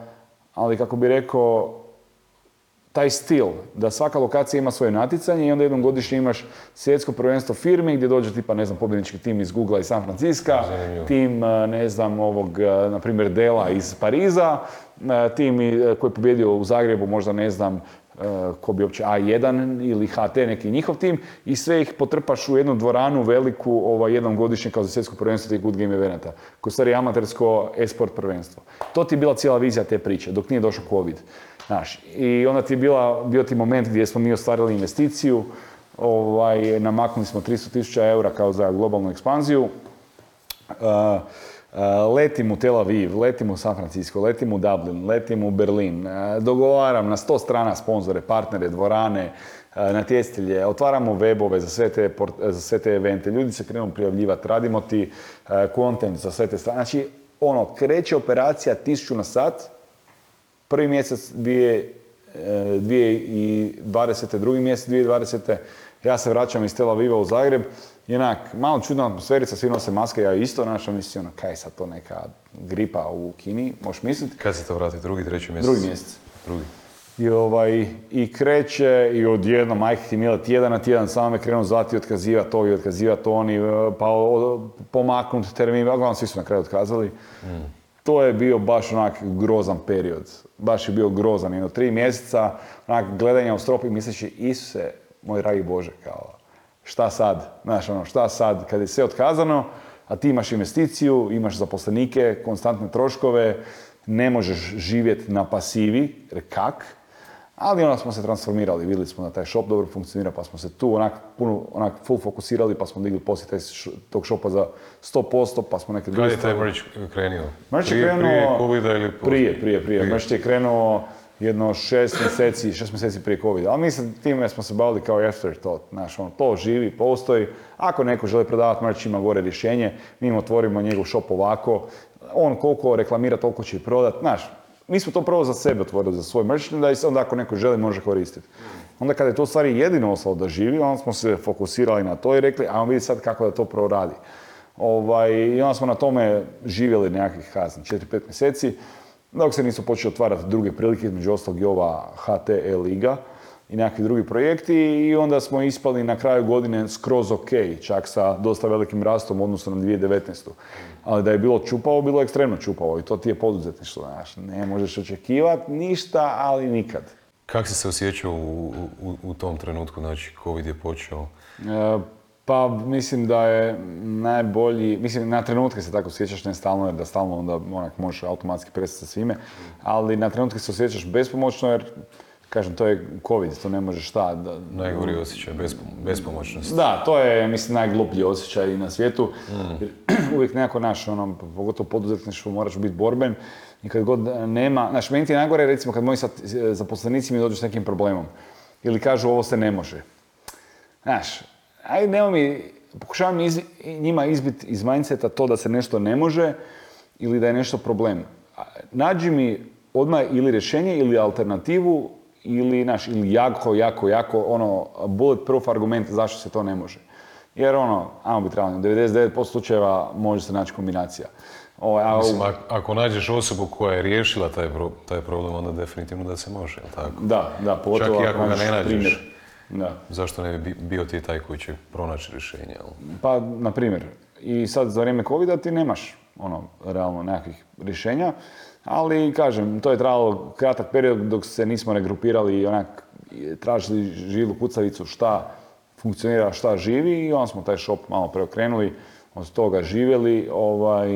ali kako bi rekao, taj stil, da svaka lokacija ima svoje natjecanje i onda jednom godišnje imaš svjetsko prvenstvo firmi gdje dođe tipa, ne znam, pobjednički tim iz Google i San Francisco, tim, a, ne znam, ovog, a, na primjer, Dela iz Pariza, tim koji je pobjedio u Zagrebu, možda ne znam, ko bi uopće A1 ili HT, neki njihov tim, i sve ih potrpaš u jednu dvoranu veliku, ovaj, jednom godišnje kao za svjetsko prvenstvo tih Good Game evenata, koji stvari amatersko e-sport prvenstvo. To ti je bila cijela vizija te priče, dok nije došao COVID. Znaš, I onda ti je bila, bio ti moment gdje smo mi ostvarili investiciju, ovaj, namaknuli smo 300 tisuća eura kao za globalnu ekspanziju. Uh, letim u Tel Aviv, letim u San Francisco, letim u Dublin, letim u Berlin, uh, dogovaram na sto strana sponzore, partnere, dvorane, uh, natjecatelje, otvaramo webove za sve, te, za sve te evente, ljudi se krenu prijavljivati, radimo ti content za sve te strane. Znači, ono, kreće operacija tisuću na sat, prvi mjesec dvije, e, 2020. drugi mjesec 2020. Ja se vraćam iz Tel Aviva u Zagreb i onak, malo čudna atmosferica, svi nose maske, ja isto, znaš, ono misli, ono, kaj je sad to neka gripa u Kini, možeš misliti. Kad se to vrati? Drugi, treći mjesec? Drugi mjesec. Drugi. I, ovaj, I kreće i odjedno majke ti mila tjedan na tjedan samo me krenu zvati otkazivati ovi, otkazivati oni, pa o- pomaknut termin, uglavnom svi su na kraju otkazali. To je bio baš onak grozan period. Baš je bio grozan. Jedno tri mjeseca onak gledanja u strop i misleći Isuse, moj dragi Bože, kao šta sad? Znaš ono, šta sad? Kad je sve otkazano, a ti imaš investiciju, imaš zaposlenike, konstantne troškove, ne možeš živjeti na pasivi, jer kak? Ali onda smo se transformirali, vidjeli smo da taj shop dobro funkcionira, pa smo se tu onak, puno, onak full fokusirali, pa smo digli poslije taj tog shopa za 100%, pa smo neke druge je taj merch krenuo? Merch je Prije- krenuo... Prije covida ili poslije? Prije, prije, prije. Merch je krenuo jedno šest mjeseci, šest mjeseci prije covida. Ali mislim, time smo se bavili kao afterthought. Znaš, ono, to živi, postoji. Ako neko želi prodavati merch, ima gore rješenje. Mi im otvorimo njegov shop ovako. On koliko reklamira, toliko će i prodat. Znaš, mi smo to prvo za sebe otvorili, za svoj merchandise, onda ako neko želi može koristiti. Onda kada je to stvari jedino ostalo da živi, onda smo se fokusirali na to i rekli, ajmo vidjeti sad kako da to proradi. Ovaj, I onda smo na tome živjeli nekakvih, kazam, 4-5 mjeseci, dok se nisu počeli otvarati druge prilike, između ostalog i ova HTE Liga i nekakvi drugi projekti i onda smo ispali na kraju godine skroz ok, čak sa dosta velikim rastom u odnosu na 2019. Ali da je bilo čupavo, bilo je ekstremno čupavo i to ti je poduzetništvo, znaš, ne možeš očekivati ništa, ali nikad. Kako si se osjećao u, u, u tom trenutku, znači covid je počeo? E, Pa mislim da je najbolji, mislim na trenutke se tako sjećaš, ne stalno jer da stalno onda onak možeš automatski prestati sa svime, ali na trenutke se osjećaš bespomoćno jer, kažem, to je covid, to ne možeš šta. Da, Najgori osjećaj, bespo, bespomoćnost. da, to je, mislim, najgluplji osjećaj na svijetu. Jer uvijek nekako naš, ono, pogotovo poduzetništvo, moraš biti borben. I kad god nema, znaš, meni ti je najgore, recimo, kad moji sad- zaposlenici mi dođu s nekim problemom. Ili kažu, ovo se ne može. Znaš, aj nemoj mi, pokušavam izbi- njima izbiti iz mindseta to da se nešto ne može ili da je nešto problem. Nađi mi odmah ili rješenje ili alternativu ili, znaš, ili jako, jako, jako, ono, bulletproof argument zašto se to ne može. Jer ono, ajmo biti realni, u 99% slučajeva može se naći kombinacija. O, a Mislim, ako, ako nađeš osobu koja je riješila taj, pro- taj problem, onda definitivno da se može, jel tako? da, da, pogotovo Čak i ako ga ne nađeš. primjer. Da. Zašto ne bi bi- bio ti taj koji će pronaći rješenje? Pa, na primjer, i sad za vrijeme covida ti nemaš ono, realno nekakvih rješenja, ali kažem, to je trajalo kratak period dok se nismo regrupirali i onak tražili žilu kucavicu šta funkcionira, šta živi i onda smo taj shop malo preokrenuli, od toga živjeli ovaj,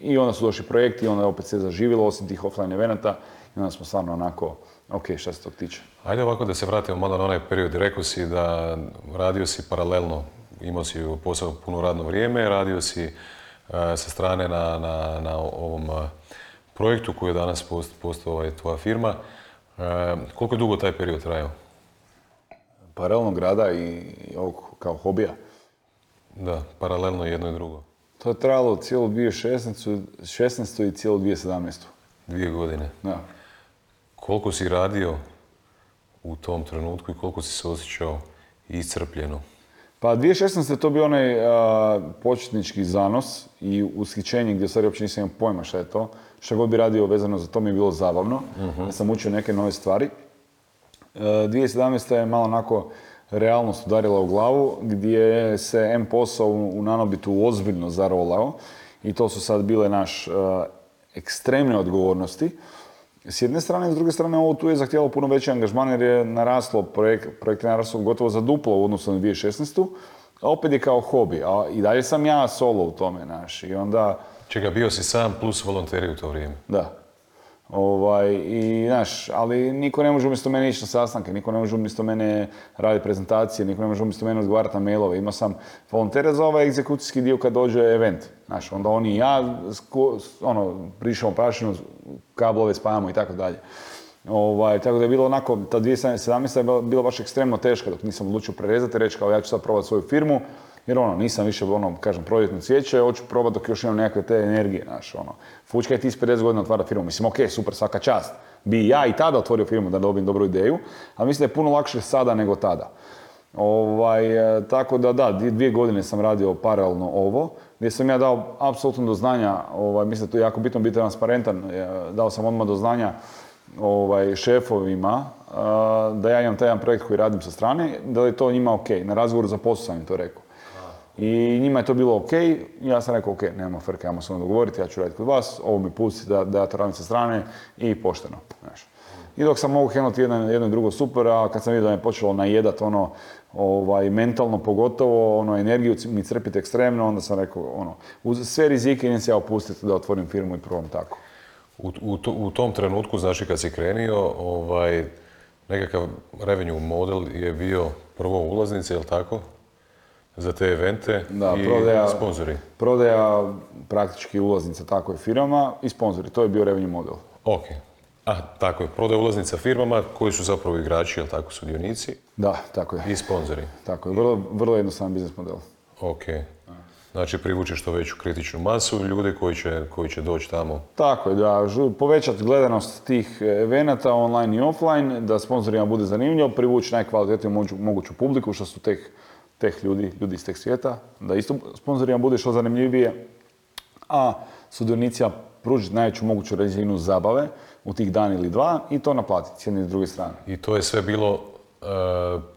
i onda su došli projekti i onda je opet se zaživjelo osim tih offline evenata i onda smo stvarno onako, ok, šta se tog tiče. Ajde ovako da se vratimo malo na onaj period. Rekao si da radio si paralelno, imao si posao puno radno vrijeme, radio si e, sa strane na, na, na ovom e, projektu koji je danas post, postao ovaj, tvoja firma. E, koliko je dugo taj period trajao? Paralelnog rada i, i ovog kao hobija. Da, paralelno jedno i drugo. To je trajalo cijelu 2016. 16. i cijelu 2017. Dvije godine. Da. Koliko si radio u tom trenutku i koliko si se osjećao iscrpljeno? Pa 2016. je to bio onaj a, početnički zanos i ushićenje gdje stvari uopće nisam imao pojma šta je to. Šta god bi radio vezano za to mi je bilo zabavno. Ja sam učio neke nove stvari. E, 2017. je malo onako realnost udarila u glavu gdje se M posao u, u Nanobitu ozbiljno zarolao i to su sad bile naš e, ekstremne odgovornosti. S jedne strane, s druge strane, ovo tu je zahtjelo puno veći angažman jer je naraslo, projekt, projekt je naraslo gotovo za duplo u odnosu na 2016. A opet je kao hobi, a i dalje sam ja solo u tome, naš. I onda, Čega, bio si sam plus volonteri u to vrijeme. da. Ovaj, i, znaš, ali niko ne može umjesto mene ići na sastanke, niko ne može umjesto mene raditi prezentacije, niko ne može umjesto mene odgovarati na mailove. Imao sam volontere za ovaj egzekucijski dio kad dođe event. Znaš, onda oni i ja, ono, prišao prašinu, kablove spajamo i tako dalje. Ovaj, tako da je bilo onako, ta 2017. je bila baš ekstremno teška dok nisam odlučio prerezati reći kao ja ću sad probati svoju firmu. Jer ono, nisam više, ono, kažem, proljetno cvijeće, hoću probati dok još imam nekakve te energije, znaš, ono. Fučka je ti s 50 godina otvara firmu, mislim, ok, super, svaka čast. Bi ja i tada otvorio firmu da dobijem dobru ideju, ali mislim da je puno lakše sada nego tada. Ovaj, e, tako da da, dvije, dvije godine sam radio paralelno ovo, gdje sam ja dao apsolutno do znanja, ovaj, mislim da to je jako bitno biti transparentan, e, dao sam odmah do znanja ovaj, šefovima e, da ja imam taj jedan projekt koji radim sa strane, da je to njima ok. Na razgovoru za posao sam im to rekao. I njima je to bilo ok, ja sam rekao ok, nema frke, ajmo se ono dogovoriti, ja ću raditi kod vas, ovo mi pusti da, da ja to radim sa strane i pošteno. Znaš. I dok sam mogu krenuti jedno, jedno i drugo super, a kad sam vidio da me počelo najedat ono, ovaj, mentalno pogotovo, ono, energiju mi crpiti ekstremno, onda sam rekao, ono, uz sve rizike idem se ja opustiti da otvorim firmu i probam tako. U, u, u tom trenutku, znači kad si krenio, ovaj, nekakav revenue model je bio prvo ulaznice, jel tako? Za te evente Da, i prodaja- sponzori. Prodaja praktički ulaznica tako je firmama i sponzori, to je bio revenue model. Ok. A, tako je. Prodaja ulaznica firmama koji su zapravo igrači, jel tako, sudionici Da, tako je. i sponzori. Tako je, vrlo, vrlo jednostavan biznis model. Ok. Znači privući što veću kritičnu masu ljudi koji će, koji će doći tamo. Tako je, da povećati gledanost tih evenata online i offline, da sponzorima bude zanimljivo, privući najkvalitetniju moguću, publiku, što su teh, teh ljudi, ljudi iz teh svijeta, da isto sponzorima bude što zanimljivije, a sudionicima pružiti najveću moguću razinu zabave u tih dan ili dva i to naplatiti s jedne i s druge strane. I to je sve bilo, e,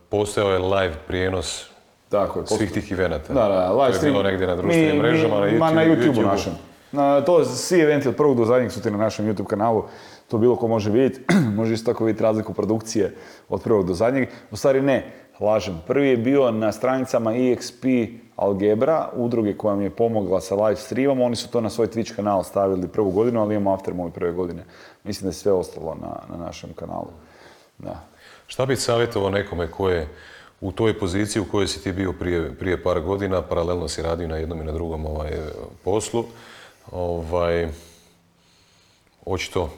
postojao je live prijenos Tako je. svih tih evenata. Da, da, live To je stream. bilo negdje na društvenim Mi- mrežama, mi- na ma, YouTube. na YouTube-u YouTubeu. našem. Na, to svi eventi od prvog do zadnjeg su ti na našem YouTube kanalu. To bilo ko može vidjeti. može isto tako vidjeti razliku produkcije od prvog do zadnjeg. U stvari ne, lažem. Prvi je bio na stranicama EXP Algebra, udruge koja mi je pomogla sa live streamom. Oni su to na svoj Twitch kanal stavili prvu godinu, ali imamo after moje prve godine. Mislim da je sve ostalo na, na našem kanalu. Da. Šta bi savjetovao nekome ko je u toj poziciji u kojoj si ti bio prije, prije par godina, paralelno si radio na jednom i na drugom ovaj, poslu, ovaj, očito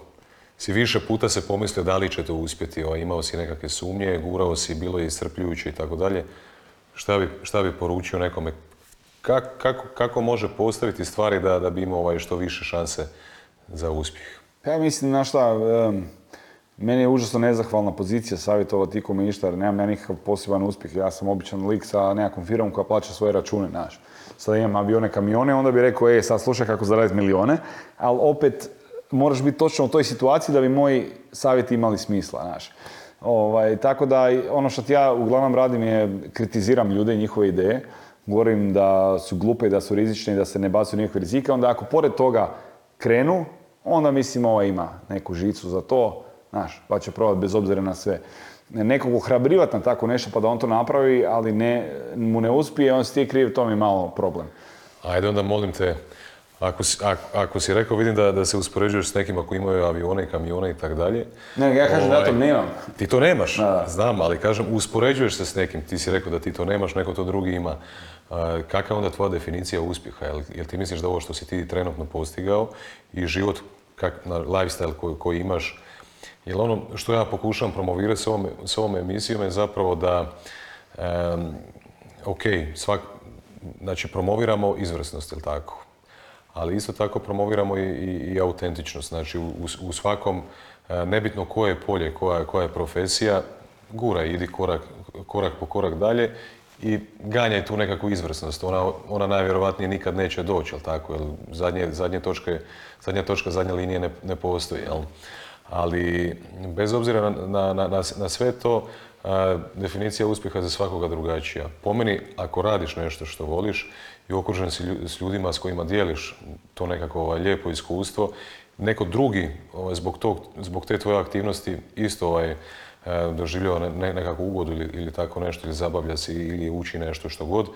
si više puta se pomislio da li će to uspjeti, imao si nekakve sumnje, gurao si, bilo je iscrpljujuće i tako dalje. Šta bi, šta bi poručio nekome? Kak- kako, kako može postaviti stvari da, da bi imao ovaj, što više šanse za uspjeh? Pa Ja mislim, znaš šta, meni je užasno nezahvalna pozicija savjetovati ikome išta, jer nemam ja nikakav poseban uspjeh. Ja sam običan lik sa nekakvom firmom koja plaća svoje račune, znaš. Sad imam avione, kamione, onda bi rekao, e, sad slušaj kako zaraditi milione, ali opet moraš biti točno u toj situaciji da bi moji savjeti imali smisla, znaš. Ovaj, tako da ono što ja uglavnom radim je kritiziram ljude i njihove ideje, govorim da su glupe i da su rizične i da se ne bacuju nikakve rizike, onda ako pored toga krenu, onda mislim ovaj ima neku žicu za to, znaš, pa će probati bez obzira na sve. Nekog ohrabrivati na tako nešto pa da on to napravi, ali ne, mu ne uspije, on si ti kriv, to mi je malo problem. Ajde onda molim te, ako si, ako, ako si rekao, vidim da, da se uspoređuješ s nekima koji imaju avione i kamione i tako dalje. Ne, ja kažem da to Ovaj, nemam. Ti to nemaš, Da, znam, ali kažem, uspoređuješ se s nekim, ti si rekao da ti to nemaš, neko to drugi ima. A, Kakva je onda tvoja definicija uspjeha? Jel, jel ti misliš da ovo što si ti trenutno postigao i život, kak, na lifestyle koji, koji imaš, Jer ono što ja pokušavam promovirati s ovom, s ovom emisijom je zapravo da, ok, svak, znači promoviramo izvrsnost, jel tako? Ali isto tako promoviramo i, i, autentičnost, znači u, u- svakom, e, nebitno koje je polje, koja, koja je profesija, gura, idi korak, korak po korak dalje i ganjaj tu nekakvu izvrsnost. Ona, ona najvjerovatnije nikad neće doći, jel tako? Jer zadnje, zadnje točke, zadnja točka, zadnje linije ne, ne postoji, jel? Ali bez obzira na, na, na, na- sve to, a, definicija uspjeha je za svakoga drugačija. Po meni, ako radiš nešto što voliš i okružen si s ljudima s kojima dijeliš to nekako ovaj, lijepo iskustvo, neko drugi ovaj, zbog, tog, zbog te tvoje aktivnosti isto ovaj, e, doživljava ne, ne- nekakvu ugodu ili, ili tako nešto, ili zabavlja se ili uči nešto što god,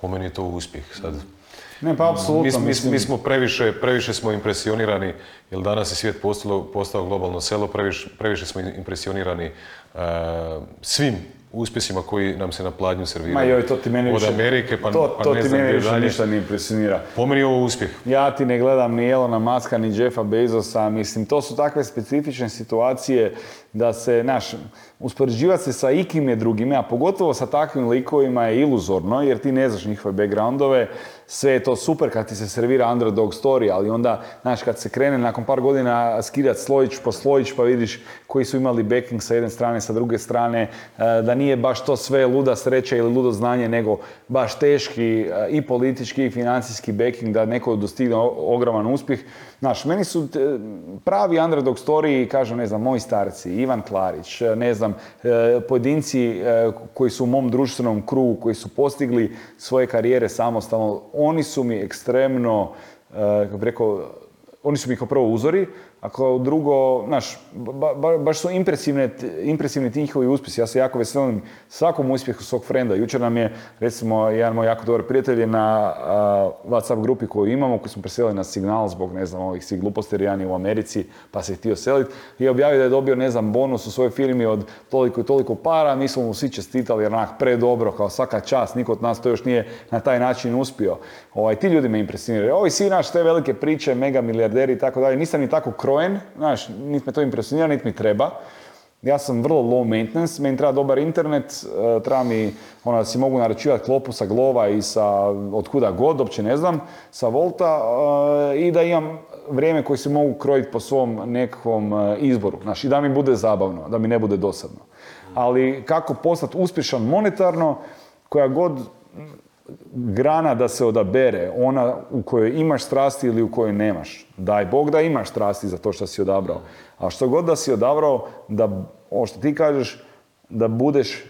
po meni je to uspjeh. Sad, Ne, pa apsolutno. mi, mi smo previše, previše smo impresionirani, jer danas je svijet postalo, postao globalno selo, previše, previše smo impresionirani e, svim uspjesima koji nam se na pladnju serviraju. Ma joj, to ti mene Od više... Amerike pa, to, pa to ne ti znam više dalje. ništa ne impresionira. Po meni je ovo uspjeh. Ja ti ne gledam ni Elona Muska, ni Jeffa Bezosa, mislim, to su takve specifične situacije da se, naš, uspoređivati se sa ikim je drugime, a pogotovo sa takvim likovima je iluzorno, jer ti ne znaš njihove backgroundove, sve je to super kad ti se servira underdog story, ali onda, znaš, kad se krene nakon par godina skidati slojić po slojić, pa vidiš koji su imali backing sa jedne strane, sa druge strane, e, da nije baš to sve luda sreća ili ludo znanje, nego baš teški e, i politički i financijski backing da neko dostigne ogroman uspjeh. Znaš, meni su pravi underdog story, kažem, ne znam, moji starci, Ivan Klarić, ne znam, e, pojedinci koji su u mom društvenom krugu, koji su postigli svoje karijere samostalno, oni su mi ekstremno, kako bi rekao, oni su mi kao prvo uzori, a kao drugo, znaš, baš su impresivne, impresivni ti njihovi uspjesi. Ja se jako veselim svakom uspjehu svog frenda. Jučer nam je, recimo, jedan moj jako dobar prijatelj na WhatsApp grupi koju imamo, koju smo preselili na signal zbog, ne znam, ovih svih gluposti, jer u Americi, pa se htio seliti. I objavio da je dobio, ne znam, bonus u svojoj firmi od toliko i toliko para. Mi smo mu svi čestitali, jer onak predobro, kao svaka čast. Niko od nas to još nije na taj način uspio. Ovaj, ti ljudi me impresioniraju. Ovi svi naš te velike priče, mega milijarderi i tako dalje. Nisam ni tako krojen, znaš, niti me to impresionira, niti mi treba. Ja sam vrlo low maintenance, meni treba dobar internet, e, treba mi, da si mogu naručivati klopu sa glova i sa od kuda god, uopće ne znam, sa volta e, i da imam vrijeme koje se mogu krojiti po svom nekakvom e, izboru, znaš, i da mi bude zabavno, da mi ne bude dosadno. Ali kako postati uspješan monetarno, koja god grana da se odabere, ona u kojoj imaš strasti ili u kojoj nemaš. Daj Bog da imaš strasti za to što si odabrao. A što god da si odabrao, da, ovo što ti kažeš, da budeš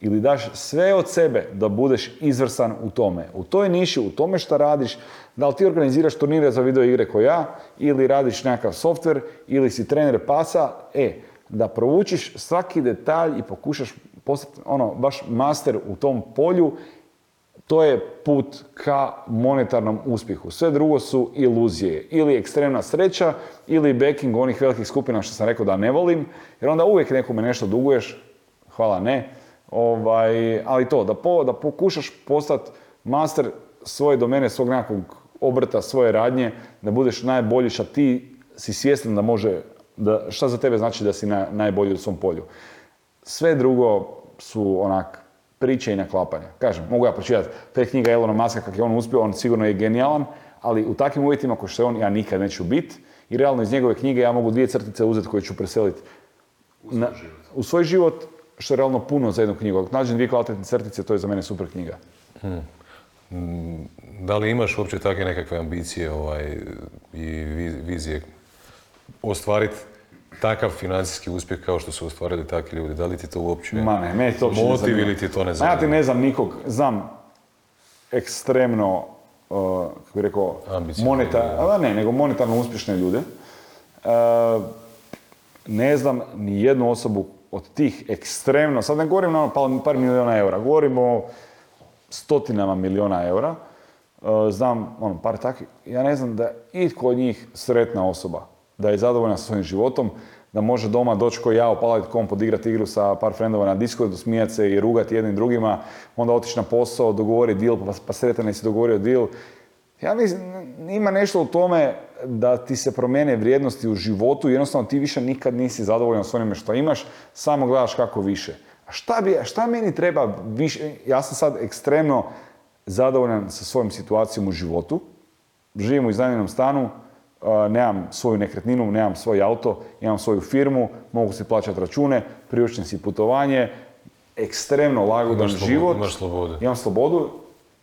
ili daš sve od sebe da budeš izvrsan u tome. U toj niši, u tome što radiš, da li ti organiziraš turnire za video igre ko ja, ili radiš nekakav softver, ili si trener pasa, e, da provučiš svaki detalj i pokušaš postati ono, baš master u tom polju to je put ka monetarnom uspjehu. Sve drugo su iluzije. Ili ekstremna sreća, ili backing onih velikih skupina što sam rekao da ne volim, jer onda uvijek nekome nešto duguješ, hvala ne, ovaj, ali to, da, po, da pokušaš postati master svoje domene, svog nekakvog obrta, svoje radnje, da budeš najbolji, što ti si svjestan da može, da, šta za tebe znači da si na, najbolji u svom polju. Sve drugo su onak priče i naklapanja. Kažem, mogu ja pročitati te knjiga Elona Muska kako je on uspio, on sigurno je genijalan, ali u takvim uvjetima kao što je on, ja nikad neću biti. I realno iz njegove knjige ja mogu dvije crtice uzeti koje ću preseliti u svoj, život. u svoj život, što je realno puno za jednu knjigu. Ako nađem dvije kvalitetne crtice, to je za mene super knjiga. Hmm. Mm, da li imaš uopće takve nekakve ambicije ovaj, i vizije ostvariti takav financijski uspjeh kao što su ostvarili takvi ljudi? Da li ti to uopće Ma ne, meni to uopće motiv ili ti to ne znam? Ja ti ne znam nikog, znam ekstremno, uh, kako bih rekao, monetar, ne, nego monetarno uspješne ljude. Uh, ne znam ni jednu osobu od tih ekstremno, sad ne govorim na ono par milijuna eura, govorim o stotinama milijuna eura. Uh, znam ono, par takvih, ja ne znam da je itko od njih sretna osoba da je zadovoljna sa svojim životom, da može doma doći ko ja, opaliti komp, odigrati igru sa par frendova na Discordu, smijati se i rugati jednim drugima, onda otići na posao, dogovori deal, pa, pa sretan je si dogovorio deal. Ja mislim, ima nešto u tome da ti se promijene vrijednosti u životu jednostavno ti više nikad nisi zadovoljan s onime što imaš, samo gledaš kako više. A šta, bi, šta meni treba više? Ja sam sad ekstremno zadovoljan sa svojom situacijom u životu. Živim u iznajmljenom stanu, nemam svoju nekretninu, nemam svoj auto, imam svoju firmu, mogu si plaćati račune, priučim si putovanje, ekstremno lagodan život. Imaš slobodu. Imam slobodu,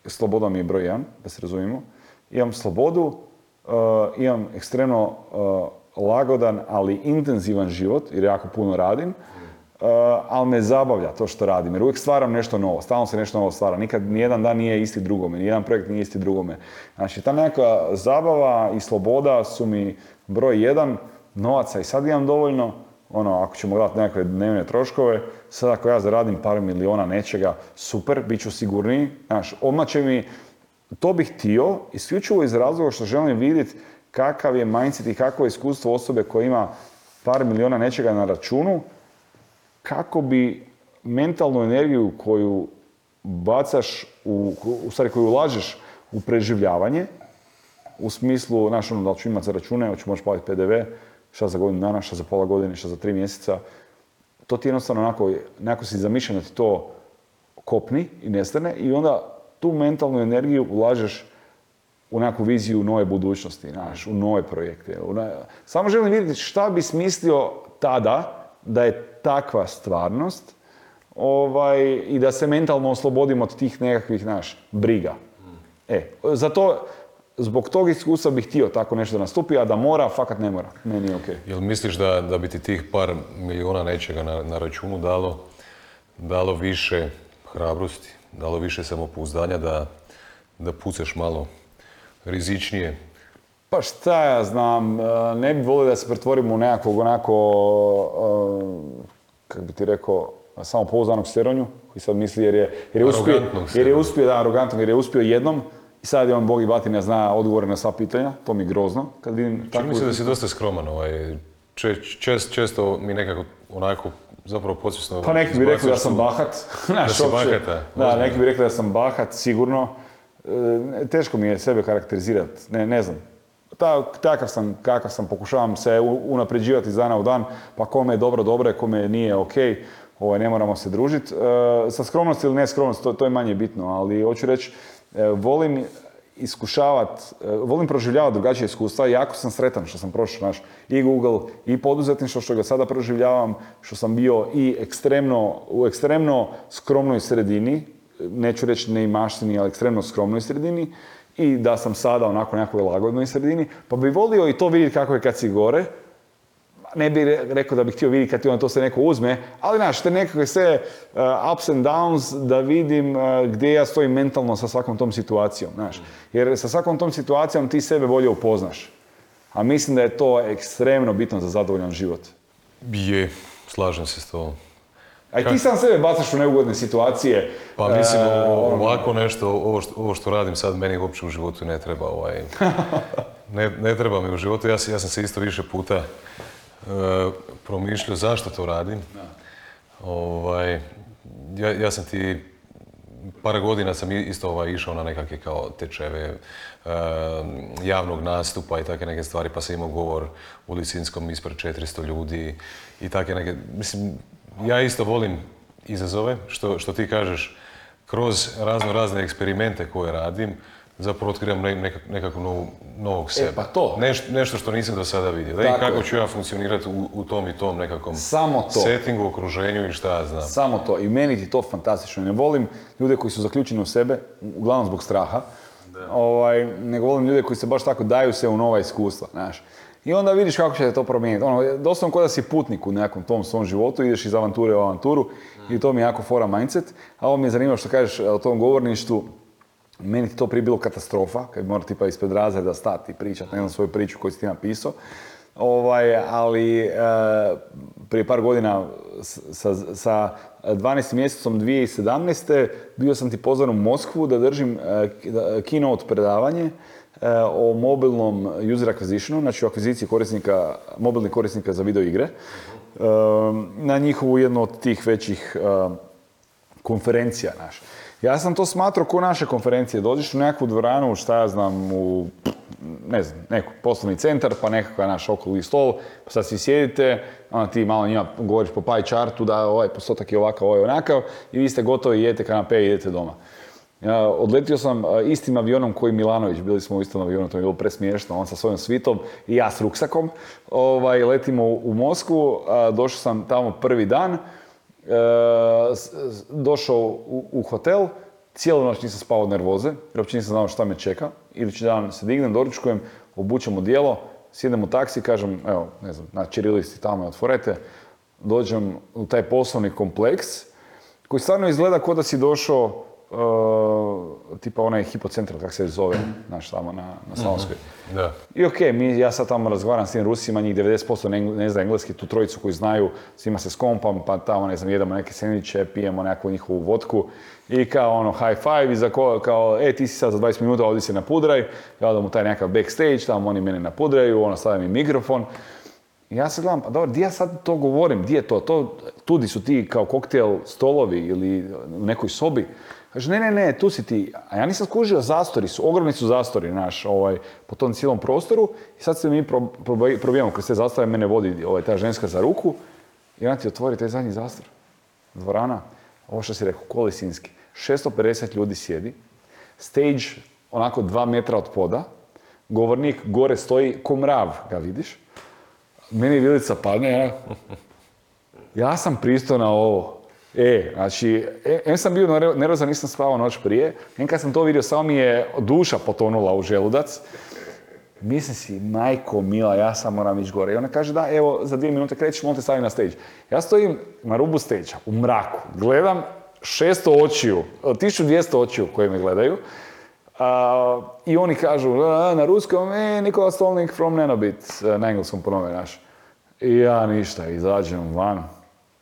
sloboda mi je broj jedan, da se razumijemo. Imam slobodu, imam ekstremno lagodan, ali intenzivan život, jer jako puno radim. Uh, ali me zabavlja to što radim, jer uvijek stvaram nešto novo, stalno se nešto novo stvara, nikad nijedan dan nije isti drugome, nijedan projekt nije isti drugome. Znači, ta neka zabava i sloboda su mi broj jedan, novaca i sad imam dovoljno, ono, ako ćemo gledati nekakve dnevne troškove, sad ako ja zaradim par miliona nečega, super, bit ću sigurniji, znaš, odmah će mi, to bih htio, isključivo iz razloga što želim vidjeti kakav je mindset i kakvo je iskustvo osobe koja ima par miliona nečega na računu, kako bi mentalnu energiju koju bacaš, u, u stvari koju ulažeš u preživljavanje, u smislu, znaš ono, da li ću imati za račune, hoću moći platiti PDV, šta za godinu dana, šta za pola godine, šta za tri mjeseca, to ti jednostavno onako, nekako si zamišljen da ti to kopni i nestane i onda tu mentalnu energiju ulažeš u nekakvu viziju nove budućnosti, znaš, u nove projekte. U Samo želim vidjeti šta bi smislio tada da je takva stvarnost ovaj, i da se mentalno oslobodimo od tih nekakvih, znaš, briga. E, zato, zbog tog iskustva bih htio tako nešto da nastupi, a da mora, fakat ne mora. Meni je okej. Jel misliš da, da bi ti tih par milijuna nečega na, na računu dalo, dalo više hrabrosti, dalo više samopouzdanja da, da pucaš malo rizičnije? Pa šta ja znam, e, ne bi volio da se pretvorimo u nekakvog onako, kako bi ti rekao, samopouzdanog steronju, koji sad misli jer je, jer je uspio, jer je uspio, da, arogantnog, jer je uspio jednom i sad je on bog i batina zna odgovore na sva pitanja, to mi je grozno kad vidim Čini takvu... mi se da si dosta skroman. Ovaj, če- čest- često mi nekako onako zapravo podsvjesno Pa neki bi rekli da sam bahat. Znaš, si uopće. bahat, a? Da, neki bi rekli da sam bahat, sigurno. E, Teško mi je sebe karakterizirati, ne, ne znam. Ta, takav sam, kakav sam, pokušavam se unapređivati iz dana u dan, pa kome je dobro, dobro je, kome nije ok, ovaj, ne moramo se družiti. E, sa skromnost ili ne skromnost, to, je manje bitno, ali hoću reći, e, volim iskušavat, e, volim proživljavati drugačije iskustva i jako sam sretan što sam prošao naš i Google i poduzetništvo što ga sada proživljavam, što sam bio i ekstremno, u ekstremno skromnoj sredini, neću reći neimaštini, ali ekstremno skromnoj sredini i da sam sada onako nekakvoj lagodnoj sredini, pa bi volio i to vidjeti kako je kad si gore, ne bih re- rekao da bih htio vidjeti kad ti onda to se neko uzme, ali znaš, te nekakve sve uh, ups and downs da vidim uh, gdje ja stojim mentalno sa svakom tom situacijom, znaš. Jer sa svakom tom situacijom ti sebe bolje upoznaš. A mislim da je to ekstremno bitno za zadovoljan život. Je, slažem se s tobom. A i ti sam sebe bacaš u neugodne situacije. Pa mislim, e, ono, ovako nešto, ovo što, ovo što radim sad, meni uopće u životu ne treba ovaj... Ne, ne treba mi u životu, ja, sam- ja sam se isto više puta e, promišljao zašto to radim. Ovaj, ja, ja sam ti par godina sam isto ovaj, išao na nekakve kao tečeve e, javnog nastupa i takve neke stvari, pa sam imao govor u Licinskom ispred 400 ljudi i takve neke, mislim, ja isto volim izazove, što, što ti kažeš, kroz razno razne eksperimente koje radim, zapravo otkrivam ne, nekak- nekakvu novu, novog sebe. pa to. Neš- nešto što nisam do sada vidio. Da Tako kako ću ja funkcionirati u, u tom i tom nekakvom Samo to. settingu, okruženju i šta ja znam. Samo to. I meni ti to fantastično. Ne volim ljude koji su zaključeni u sebe, uglavnom zbog straha, ovaj, nego volim ljude koji se baš tako daju se u nova iskustva, znaš. I onda vidiš kako će to promijeniti. Ono, doslovno kao da si putnik u nekakvom tom svom životu, ideš iz avanture u avanturu i to mi je jako fora mindset. A ovo mi je zanimljivo što kažeš o tom govorništvu, meni to prije bilo katastrofa, kad bi tipa ispred razreda stati i pričati, ne znam, svoju priču koju si ti napisao. Ovaj, ali e, prije par godina sa, sa 12. mjesecom 2017. bio sam ti pozvan u Moskvu da držim e, keynote predavanje e, o mobilnom user acquisitionu, znači o akviziciji korisnika, mobilnih korisnika za video igre, e, na njihovu jednu od tih većih e, konferencija naš. Ja sam to smatrao ko naše konferencije. Dođeš u nekakvu dvoranu, šta ja znam, u ne znam, neku poslovni centar, pa nekakav naš okrugli stol, pa sad svi sjedite, onda ti malo njima govoriš po pie chartu da ovaj postotak je ovakav, ovaj onakav i vi ste gotovi, jedete kanape i idete doma. Odletio sam istim avionom koji Milanović, bili smo u istom avionu, to je bilo presmiješno, on sa svojom svitom i ja s ruksakom. Ovaj, letimo u, u Moskvu, došao sam tamo prvi dan, e, došao u, u hotel, cijelu noć nisam spao od nervoze, jer uopće nisam znao šta me čeka. Idući dan se dignem, doručkujem, obučem odijelo, sjedem u taksi, kažem, evo, ne znam, na Čirilisti tamo je otvorete, dođem u taj poslovni kompleks, koji stvarno izgleda kao da si došao e, tipa onaj hipocentral, kak se zove, znaš, tamo na, na Slavonskoj. Da. I okej, mi, ja sad tamo razgovaram s tim Rusima, njih 90% ne, ne zna engleski, tu trojicu koji znaju, svima se skompam, pa tamo, ne znam, jedemo neke sendviče, pijemo nekakvu njihovu vodku i kao ono high five i za ko, kao, e, ti si sad za 20 minuta ovdje se napudraj, ja odem u taj nekakav backstage, tamo oni mene napudraju, ono stavim mi mikrofon. Ja se gledam, pa dobro, di ja sad to govorim, di je to? to tu di su ti kao koktel stolovi ili u nekoj sobi. Kaže, ne, ne, ne, tu si ti. A ja nisam skužio, zastori su, ogromni su zastori, naš, ovaj, po tom cijelom prostoru. I sad se mi pro, probi- probijamo kroz te zastave, mene vodi ovaj, ta ženska za ruku. i onda ti otvori taj zadnji zastor. Dvorana, ovo što si rekao, kolisinski. 650 ljudi sjedi, stage onako dva metra od poda, govornik gore stoji ko mrav, ga vidiš. Meni vilica padne, ja, ja sam pristao na ovo. E, znači, e, em sam bio nervozan, nisam spavao noć prije, em kad sam to vidio, samo mi je duša potonula u želudac. Mislim si, majko mila, ja sam moram ići gore. I ona kaže, da, evo, za dvije minute krećeš, on te stavi na stage. Ja stojim na rubu stage u mraku, gledam 600 očiju, 1200 očiju koje me gledaju. A, I oni kažu, "A, na ruskom, e, Nikola Stolnik from Nenobit, e, na engleskom ponove naš. I ja ništa, izađem van,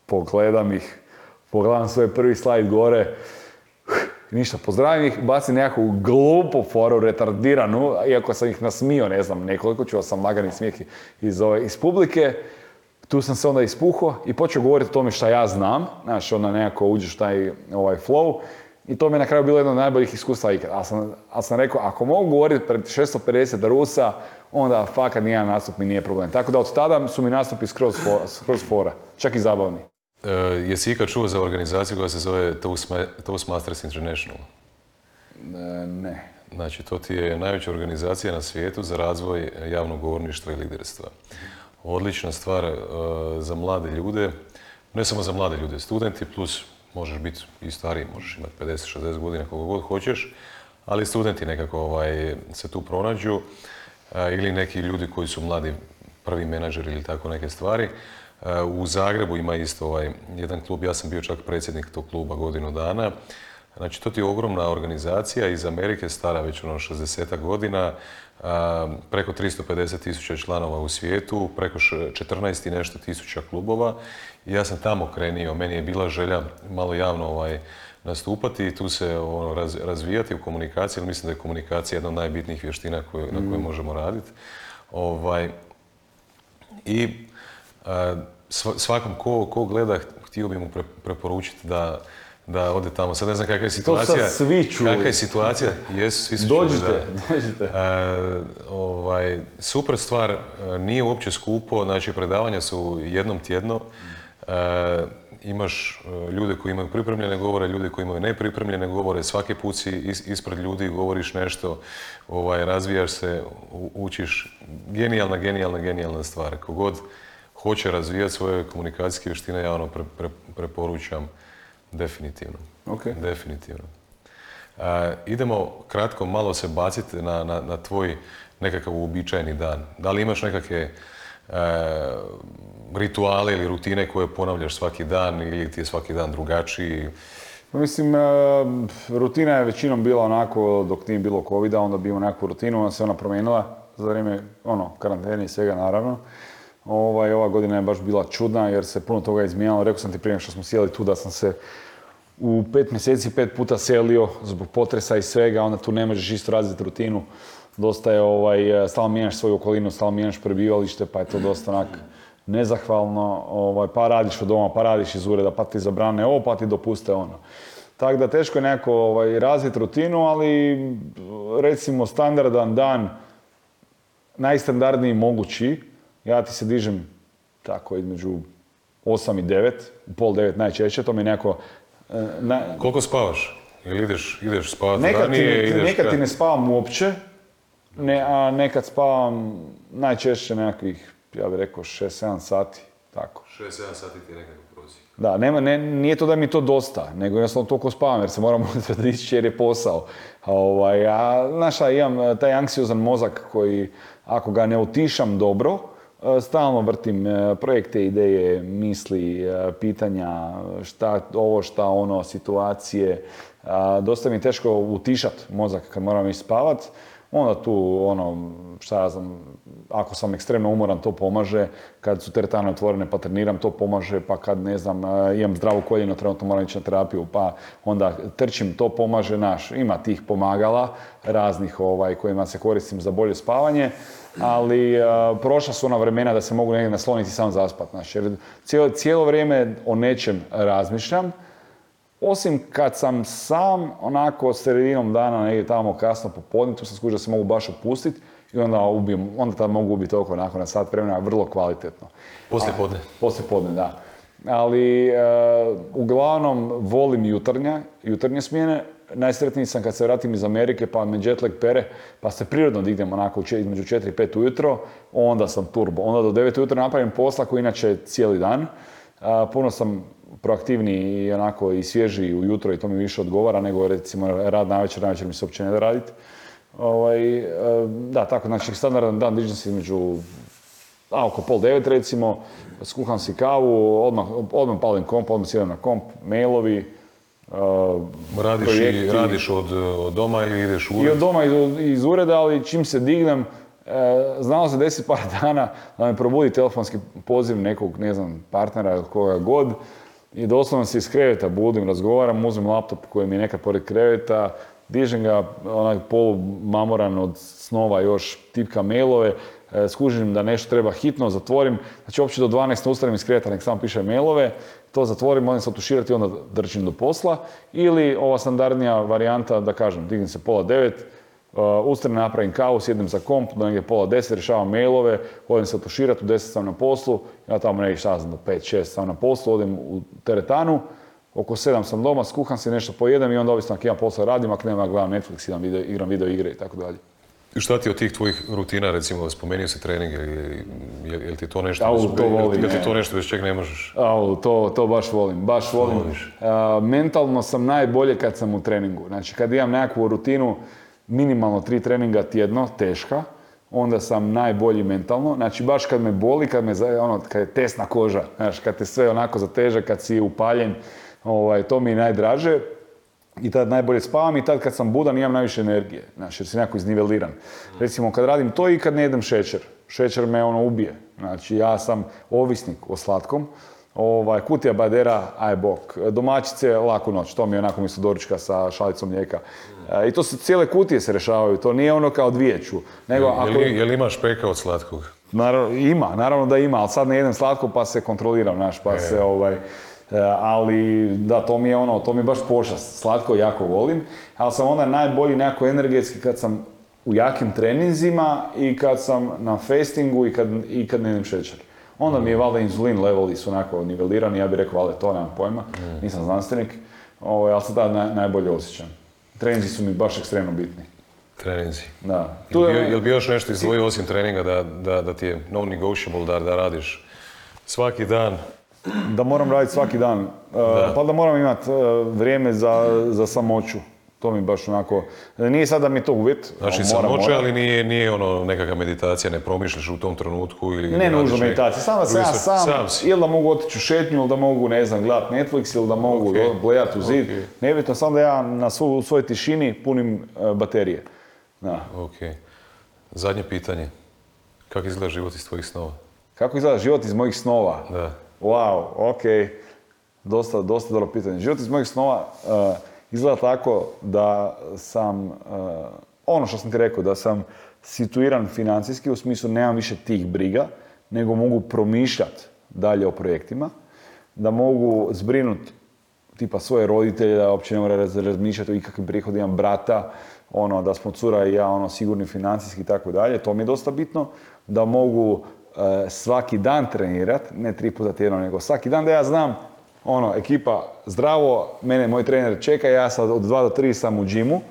pogledam ih, pogledam svoj prvi slajd gore, ništa, pozdravim ih, bacim nekakvu glupu foru, retardiranu, iako sam ih nasmio, ne znam, nekoliko, čuo sam lagani smijeh iz, ove, iz publike. Tu sam se onda ispuhao i počeo govoriti o tome šta ja znam, znaš, onda nekako uđeš taj ovaj flow. I to mi je na kraju bilo jedno od najboljih iskustava ikad. Ali sam, ali sam rekao, ako mogu govoriti pred 650 Rusa, onda fakat nijedan nastup mi nije problem. Tako da od tada su mi nastupi skroz, skroz fora, čak i zabavni. E, jesi ikad čuo za organizaciju koja se zove Toastma- Toastmasters International? E, ne. Znači, to ti je najveća organizacija na svijetu za razvoj javnog govorništva i liderstva. Odlična stvar e, za mlade ljude, ne samo za mlade ljude, studenti plus možeš biti i stariji, možeš imati 50-60 godina koliko god hoćeš, ali studenti nekako ovaj, se tu pronađu ili neki ljudi koji su mladi prvi menadžeri ili tako neke stvari. U Zagrebu ima isto ovaj, jedan klub, ja sam bio čak predsjednik tog kluba godinu dana. Znači, to ti je ogromna organizacija iz Amerike, stara već ono 60 godina, preko 350 tisuća članova u svijetu, preko š- 14 i nešto tisuća klubova. I ja sam tamo krenio, meni je bila želja malo javno ovaj, nastupati i tu se ono, raz- razvijati u komunikaciji, jer mislim da je komunikacija jedna od najbitnijih vještina koju, na kojoj možemo raditi. Ovaj, i svakom ko, ko gleda, htio bi mu pre- preporučiti da, da ode tamo. Sad ne znam kakva je situacija. svi čuli. Kakva je situacija? Jesu, svi su čuli, Dođite, da. dođite. E, ovaj, super stvar, e, nije uopće skupo, znači predavanja su jednom tjedno. E, imaš e, ljude koji imaju pripremljene govore, ljude koji imaju nepripremljene govore, svaki put si is- ispred ljudi, govoriš nešto, ovaj, razvijaš se, učiš. Genijalna, genijalna, genijalna stvar. Kogod hoće razvijati svoje komunikacijske vještine, ja ono pre- pre- preporučam definitivno. Ok. Definitivno. E, idemo kratko malo se baciti na, na, na tvoj nekakav uobičajeni dan. Da li imaš nekakve e, rituale ili rutine koje ponavljaš svaki dan ili ti je svaki dan drugačiji? Pa Mislim, e, rutina je većinom bila onako dok nije bilo covida, onda bi imao nekakvu rutinu, onda se ona promijenila za vrijeme ono, karantene i svega naravno. Ovaj, ova godina je baš bila čudna jer se puno toga izmijenilo. Rekao sam ti prije što smo sjeli tu da sam se u pet mjeseci pet puta selio zbog potresa i svega, onda tu ne možeš isto razviti rutinu. Dosta je, ovaj, stalno mijenjaš svoju okolinu, stalno mijenjaš prebivalište, pa je to dosta onak nezahvalno. Ovaj, pa radiš od doma, pa radiš iz ureda, pa ti zabrane ovo, pa ti dopuste ono. Tako da teško je nekako ovaj, razviti rutinu, ali recimo standardan dan, najstandardniji mogući, ja ti se dižem tako između 8 i 9, u pol 9 najčešće, to mi je nekako... e, na- Koliko spavaš? Ili ideš, ideš spavati nekad, ti, ranije, ne- ideš nekad ti ne spavam uopće, ne, a nekad spavam najčešće nekakvih, ja bih rekao, 6-7 sati, tako. 6-7 sati ti je nekakav prosjek. Da, nema, ne, nije to da mi to dosta, nego jednostavno toliko spavam jer se moram dići jer je posao. A, ovaj, a, znaš šta, imam e, taj anksiozan mozak koji, ako ga ne utišam dobro, stalno vrtim e, projekte, ideje, misli, e, pitanja, šta ovo, šta ono, situacije. Dosta mi je teško utišat mozak kad moram ići spavat. Onda tu, ono, šta ja znam, ako sam ekstremno umoran, to pomaže. Kad su teretane otvorene, pa treniram, to pomaže. Pa kad, ne znam, e, imam zdravo koljeno, trenutno moram ići na terapiju, pa onda trčim, to pomaže. Naš, ima tih pomagala raznih ovaj, kojima se koristim za bolje spavanje. Ali e, prošla su ona vremena da se mogu negdje nasloniti sam zaspat. Jer cijelo, cijelo vrijeme o nečem razmišljam. Osim kad sam sam, onako sredinom dana, negdje tamo kasno popodne, tu sam skužio da se mogu baš opustiti i onda ubijem, onda tad mogu ubiti oko onako na sat vremena, vrlo kvalitetno. Poslije podne. Poslije podne, da. Ali e, uglavnom volim jutarnja, jutarnje smjene. Najsretniji sam kad se vratim iz Amerike pa me jetlag pere, pa se prirodno dignem onako između 4 i 5 ujutro, onda sam turbo. Onda do 9 ujutro napravim posla koji inače je cijeli dan. A, puno sam proaktivniji i onako i svježiji ujutro i to mi više odgovara nego recimo rad na večer, na večer mi se uopće ne da raditi. Ovaj, e, da, tako, znači standardan dan dižem se između a, oko pol devet recimo, skuham si kavu, odmah, odmah palim komp, odmah sjedam na komp, mailovi, uh, Radiš, i, projekti. radiš od, od doma ili ideš u I ured? od doma iz, iz ureda, ali čim se dignem, e, znalo se deset par dana da me probudi telefonski poziv nekog, ne znam, partnera ili koga god. I doslovno se iz kreveta budim, razgovaram, uzmem laptop koji mi je nekad pored kreveta, dižem ga, onaj polu mamoran od snova još, tipka mailove, e, skužim da nešto treba hitno, zatvorim, znači uopće do 12 ne ustanem iz kreveta, nek samo piše mailove, to zatvorim, moram se otuširati, onda drčim do posla. Ili ova standardnija varijanta, da kažem, dignem se pola devet, uh, ustanem, napravim kavu, sjednem za komp, do negdje pola deset, rješavam mailove, odem se otuširati, u deset sam na poslu, ja tamo negdje šta znam, do pet, šest sam na poslu, odem u teretanu, oko sedam sam doma, skuham si nešto pojedem i onda ovisno ako imam posla radim, ako nema gledam Netflix, idem video, igram video igre i tako dalje. I šta ti od tih tvojih rutina, recimo, spomenuo si trening, je, li ti to nešto, Au, to volim, je li ti to nešto bez čeg ne možeš? Au, to, to baš volim, baš volim. mentalno sam najbolje kad sam u treningu. Znači kad imam nekakvu rutinu, minimalno tri treninga tjedno, teška, onda sam najbolji mentalno. Znači baš kad me boli, kad, me, ono, kad je tesna koža, znači kad te sve onako zateže, kad si upaljen, ovaj, to mi je najdraže. I tad najbolje spavam i tad kad sam budan imam najviše energije, znači jer si nekako izniveliran. Recimo kad radim to i kad ne jedem šećer. Šećer me ono ubije. Znači ja sam ovisnik o slatkom. Ovaj, kutija badera, aj bok. Domaćice, laku noć. To mi je onako misto doručka sa šalicom mlijeka. E, I to se cijele kutije se rešavaju. To nije ono kao dvijeću. Nego ako... Je li, je li imaš peka od slatkog? Naravno, ima, naravno da ima, ali sad ne jedem slatko pa se kontroliram, znaš, pa se ovaj... e, ali da, to mi je ono, to mi je baš pošast. Slatko jako volim, ali sam onda najbolji nekako energetski kad sam u jakim treninzima i kad sam na fastingu i kad, i kad ne jedem šećer. Onda mi je valjda inzulin leveli su onako nivelirani, ja bih rekao, valjda to, nemam pojma, nisam znanstvenik, ovaj, ali se tada naj, najbolje osjećam. Treninzi su mi baš ekstremno bitni. Treninzi. Da. Tu je, je, jel bi još nešto izdvojio osim treninga da, da, da ti je non-negotiable da, da radiš svaki dan? Da moram raditi svaki dan. Pa da moram imati vrijeme za, za samoću. To mi baš onako... Nije sad da mi je to uvjet. Znači moram, samoće, moram. ali nije, nije ono nekakva meditacija, ne promišljaš u tom trenutku ili... Ne nužno meditacija, samo da sam ja sam, stvar, sam si. ili da mogu otići u šetnju, ili da mogu, ne znam, gledat Netflix, ili da mogu Ok. blejati u zid. Ok. Nebitno, samo da ja na svu, u svojoj tišini punim e, baterije. Da. Ok. Zadnje pitanje. Kako izgleda život iz tvojih snova? Kako izgleda život iz mojih snova? Da. Wow, ok. Dosta, dosta dobro pitanje. Život iz mojih snova uh, izgleda tako da sam, uh, ono što sam ti rekao, da sam situiran financijski, u smislu nemam više tih briga, nego mogu promišljati dalje o projektima, da mogu zbrinut tipa svoje roditelje, da uopće ne mora raz- razmišljati o ikakvim prihodima brata, ono, da smo cura i ja ono, sigurni financijski i tako dalje, to mi je dosta bitno, da mogu svaki dan trenirati, ne tri puta tjedno, nego svaki dan da ja znam, ono, ekipa zdravo, mene moj trener čeka, ja sad od 2 do 3 sam u džimu,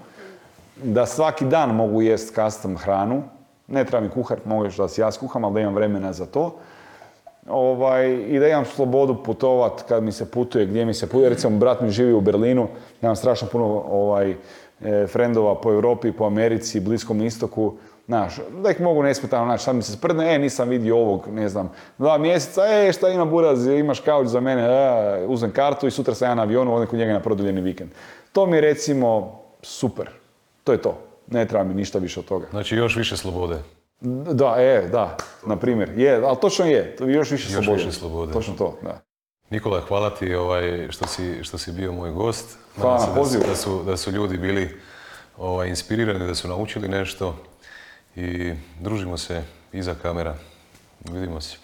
da svaki dan mogu jest custom hranu, ne treba mi kuhar, mogu još da si ja skuham, ali da imam vremena za to. Ovaj, I da imam slobodu putovat kad mi se putuje, gdje mi se putuje. Recimo, brat mi živi u Berlinu, imam strašno puno ovaj, e, frendova po Europi, po Americi, Bliskom istoku. Znaš, da ih mogu nesmetano naći, sad mi se sprdne, e, nisam vidio ovog, ne znam, dva mjeseca, e, šta ima buraz, imaš kauč za mene, e, uzmem kartu i sutra sam ja na avionu, odem kod njega na produljeni vikend. To mi je recimo super. To je to. Ne treba mi ništa više od toga. Znači još više slobode. Da, e, da, na primjer. Je, ali točno je, to je još više Još slobode. više slobode. Točno to, da. Nikola, hvala ti ovaj, što, si, što si bio moj gost. Hvala na se da pozivu. Da su, da su ljudi bili ovaj, inspirirani, da su naučili nešto i družimo se iza kamera. Vidimo se.